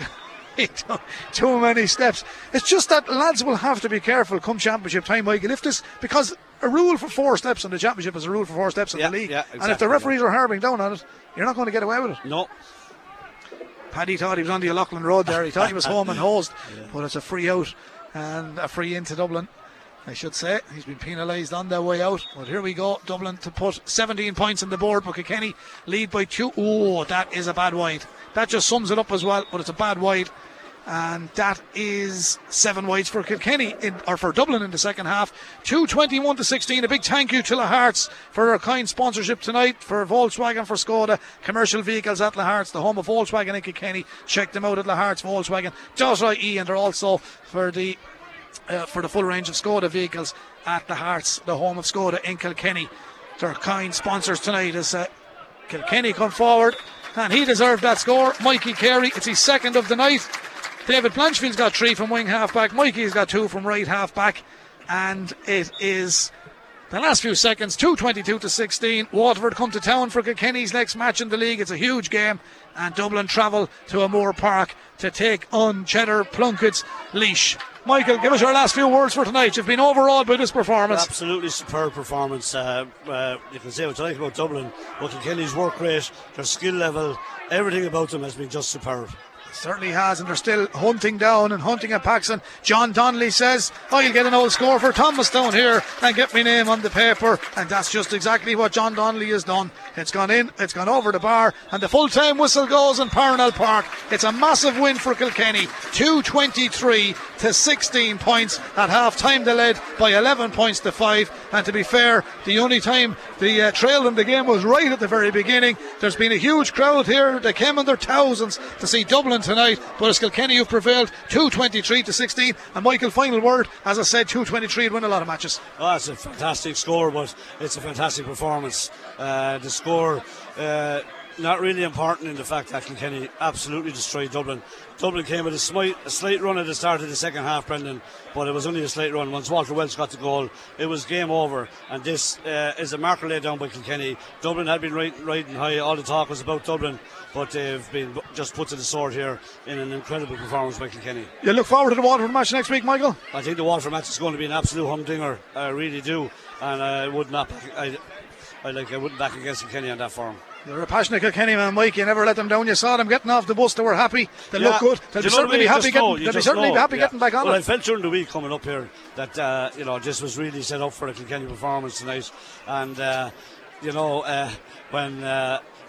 Too many steps. It's just that lads will have to be careful come championship time, Michael. If this because a rule for four steps in the championship is a rule for four steps in Yeah, the league, yeah, and if the exactly, referees are harping down on it, you're not going to get away with it. No, Paddy thought he was on the O'Loughlin Road there. He thought he was home and hosed, but it's a free out and a free into Dublin. I should say he's been penalised on their way out. But here we go, Dublin to put 17 points on the board. But Kilkenny lead by two. Oh, that is a bad wide. That just sums it up as well. But it's a bad wide, and that is seven wides for Kilkenny in, or for Dublin in the second half. 221 to 16. A big thank you to Lahart's for their kind sponsorship tonight for Volkswagen, for Skoda, commercial vehicles at Lahart's, the home of Volkswagen in Kilkenny. Check them out at Lahart's Volkswagen. .ie and they're also for the uh, for the full range of Skoda vehicles at the Hearts, the home of Skoda in Kilkenny. Their kind sponsors tonight as uh, Kilkenny come forward, and he deserved that score. Mikey Carey, it's his second of the night. David Blanchfield's got three from wing half back. Mikey's got two from right half back, and it is the last few seconds, 222 to 16. Waterford come to town for Kilkenny's next match in the league. It's a huge game, and Dublin travel to O'Moore Park to take on Cheddar Plunkett's Laois. Michael, give us your last few words for tonight. You've been overawed by this performance. absolutely superb performance. Uh, uh, you can say what you like about Dublin, but Kilkenny's work rate, their skill level, everything about them has been just superb. Certainly has, and they're still hunting down and hunting at Paxson. John Donnelly says, I'll get an old score for Thomastown here and get my name on the paper. And that's just exactly what John Donnelly has done. It's gone in, it's gone over the bar, and the full time whistle goes in Parnell Park. It's a massive win for Kilkenny. 223 to 16 points. At half time, they led by 11 points to 5. And to be fair, the only time the uh, trail in the game was right at the very beginning. There's been a huge crowd here. They came in their thousands to see Dublin tonight, but it's Kilkenny who prevailed 223 to 16. And Michael, final word, as I said, 223 would win a lot of matches. Oh, a fantastic score, but it's a fantastic performance. Uh, the score, uh, not really important in the fact that Kilkenny absolutely destroyed Dublin. Dublin came with a, slight, a slight run at the start of the second half, Brendan, but it was only a slight run. Once Walter Walsh got the goal, it was game over. And this uh, is a marker laid down by Kilkenny. Dublin had been riding high. All the talk was about Dublin, but they've been just put to the sword here in an incredible performance by Kilkenny. You look forward to the Waterford match next week, Michael? I think the Waterford match is going to be an absolute humdinger. I really do, and I would not. I, I like. I wouldn't back against Kilkenny on that form. You're a passionate Kilkenny man, Mike. You never let them down. You saw them getting off the bus. They were happy. They Yeah. look good. They'll be certainly be happy getting. They'll be certainly be happy Yeah. getting back on well, it. I felt during the week coming up here that uh, you know this was really set up for a Kilkenny performance tonight, and uh, you know uh, when.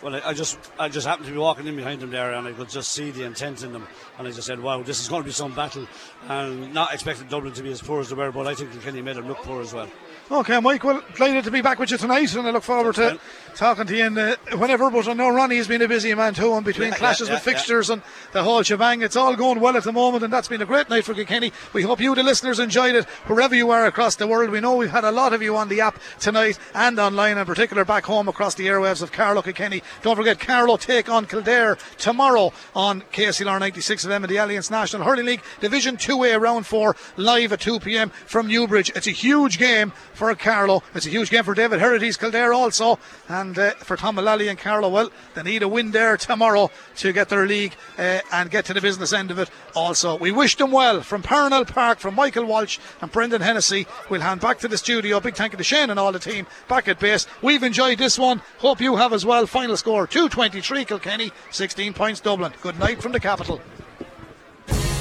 Well, I just I just happened to be walking in behind them there, and I could just see the intent in them, and I just said, "Wow, this is going to be some battle." And not expecting Dublin to be as poor as they were, but I think Kilkenny made them look poor as well. Okay, Mike, well, delighted to be back with you tonight, and I look forward to talking to you in, uh, whenever. But I know Ronnie's been a busy man too, and between Yeah, clashes yeah, with yeah, fixtures and the whole shebang, it's all going well at the moment, and that's been a great night for Kilkenny. We hope you, the listeners, enjoyed it wherever you are across the world. We know we've had a lot of you on the app tonight and online, in particular back home across the airwaves of Carlow Kilkenny. Don't forget, Carlow take on Kildare tomorrow on KCLR 96 of M and the Allianz National Hurling League Division 2A Round 4 live at 2 p.m. from Newbridge. It's a huge game for Carlow. It's a huge game for David Herity's Kildare also, and uh, for Tom Mullally and Carlow. Well, they need a win there tomorrow to get their league uh, and get to the business end of it. Also, we wish them well from Parnell Park, from Michael Walsh and Brendan Hennessy. We'll hand back to the studio. Big thank you to Shane and all the team back at base. We've enjoyed this one. Hope you have as well. Final score 223 Kilkenny, 16 points Dublin. Good night from the capital.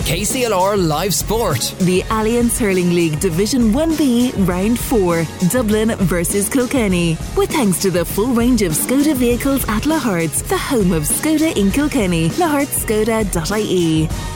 KCLR Live Sport. The Allianz Hurling League Division 1B Round 4, Dublin versus Kilkenny. With thanks to the full range of Skoda vehicles at Lahart's, the home of Skoda in Kilkenny. lahartskoda.ie.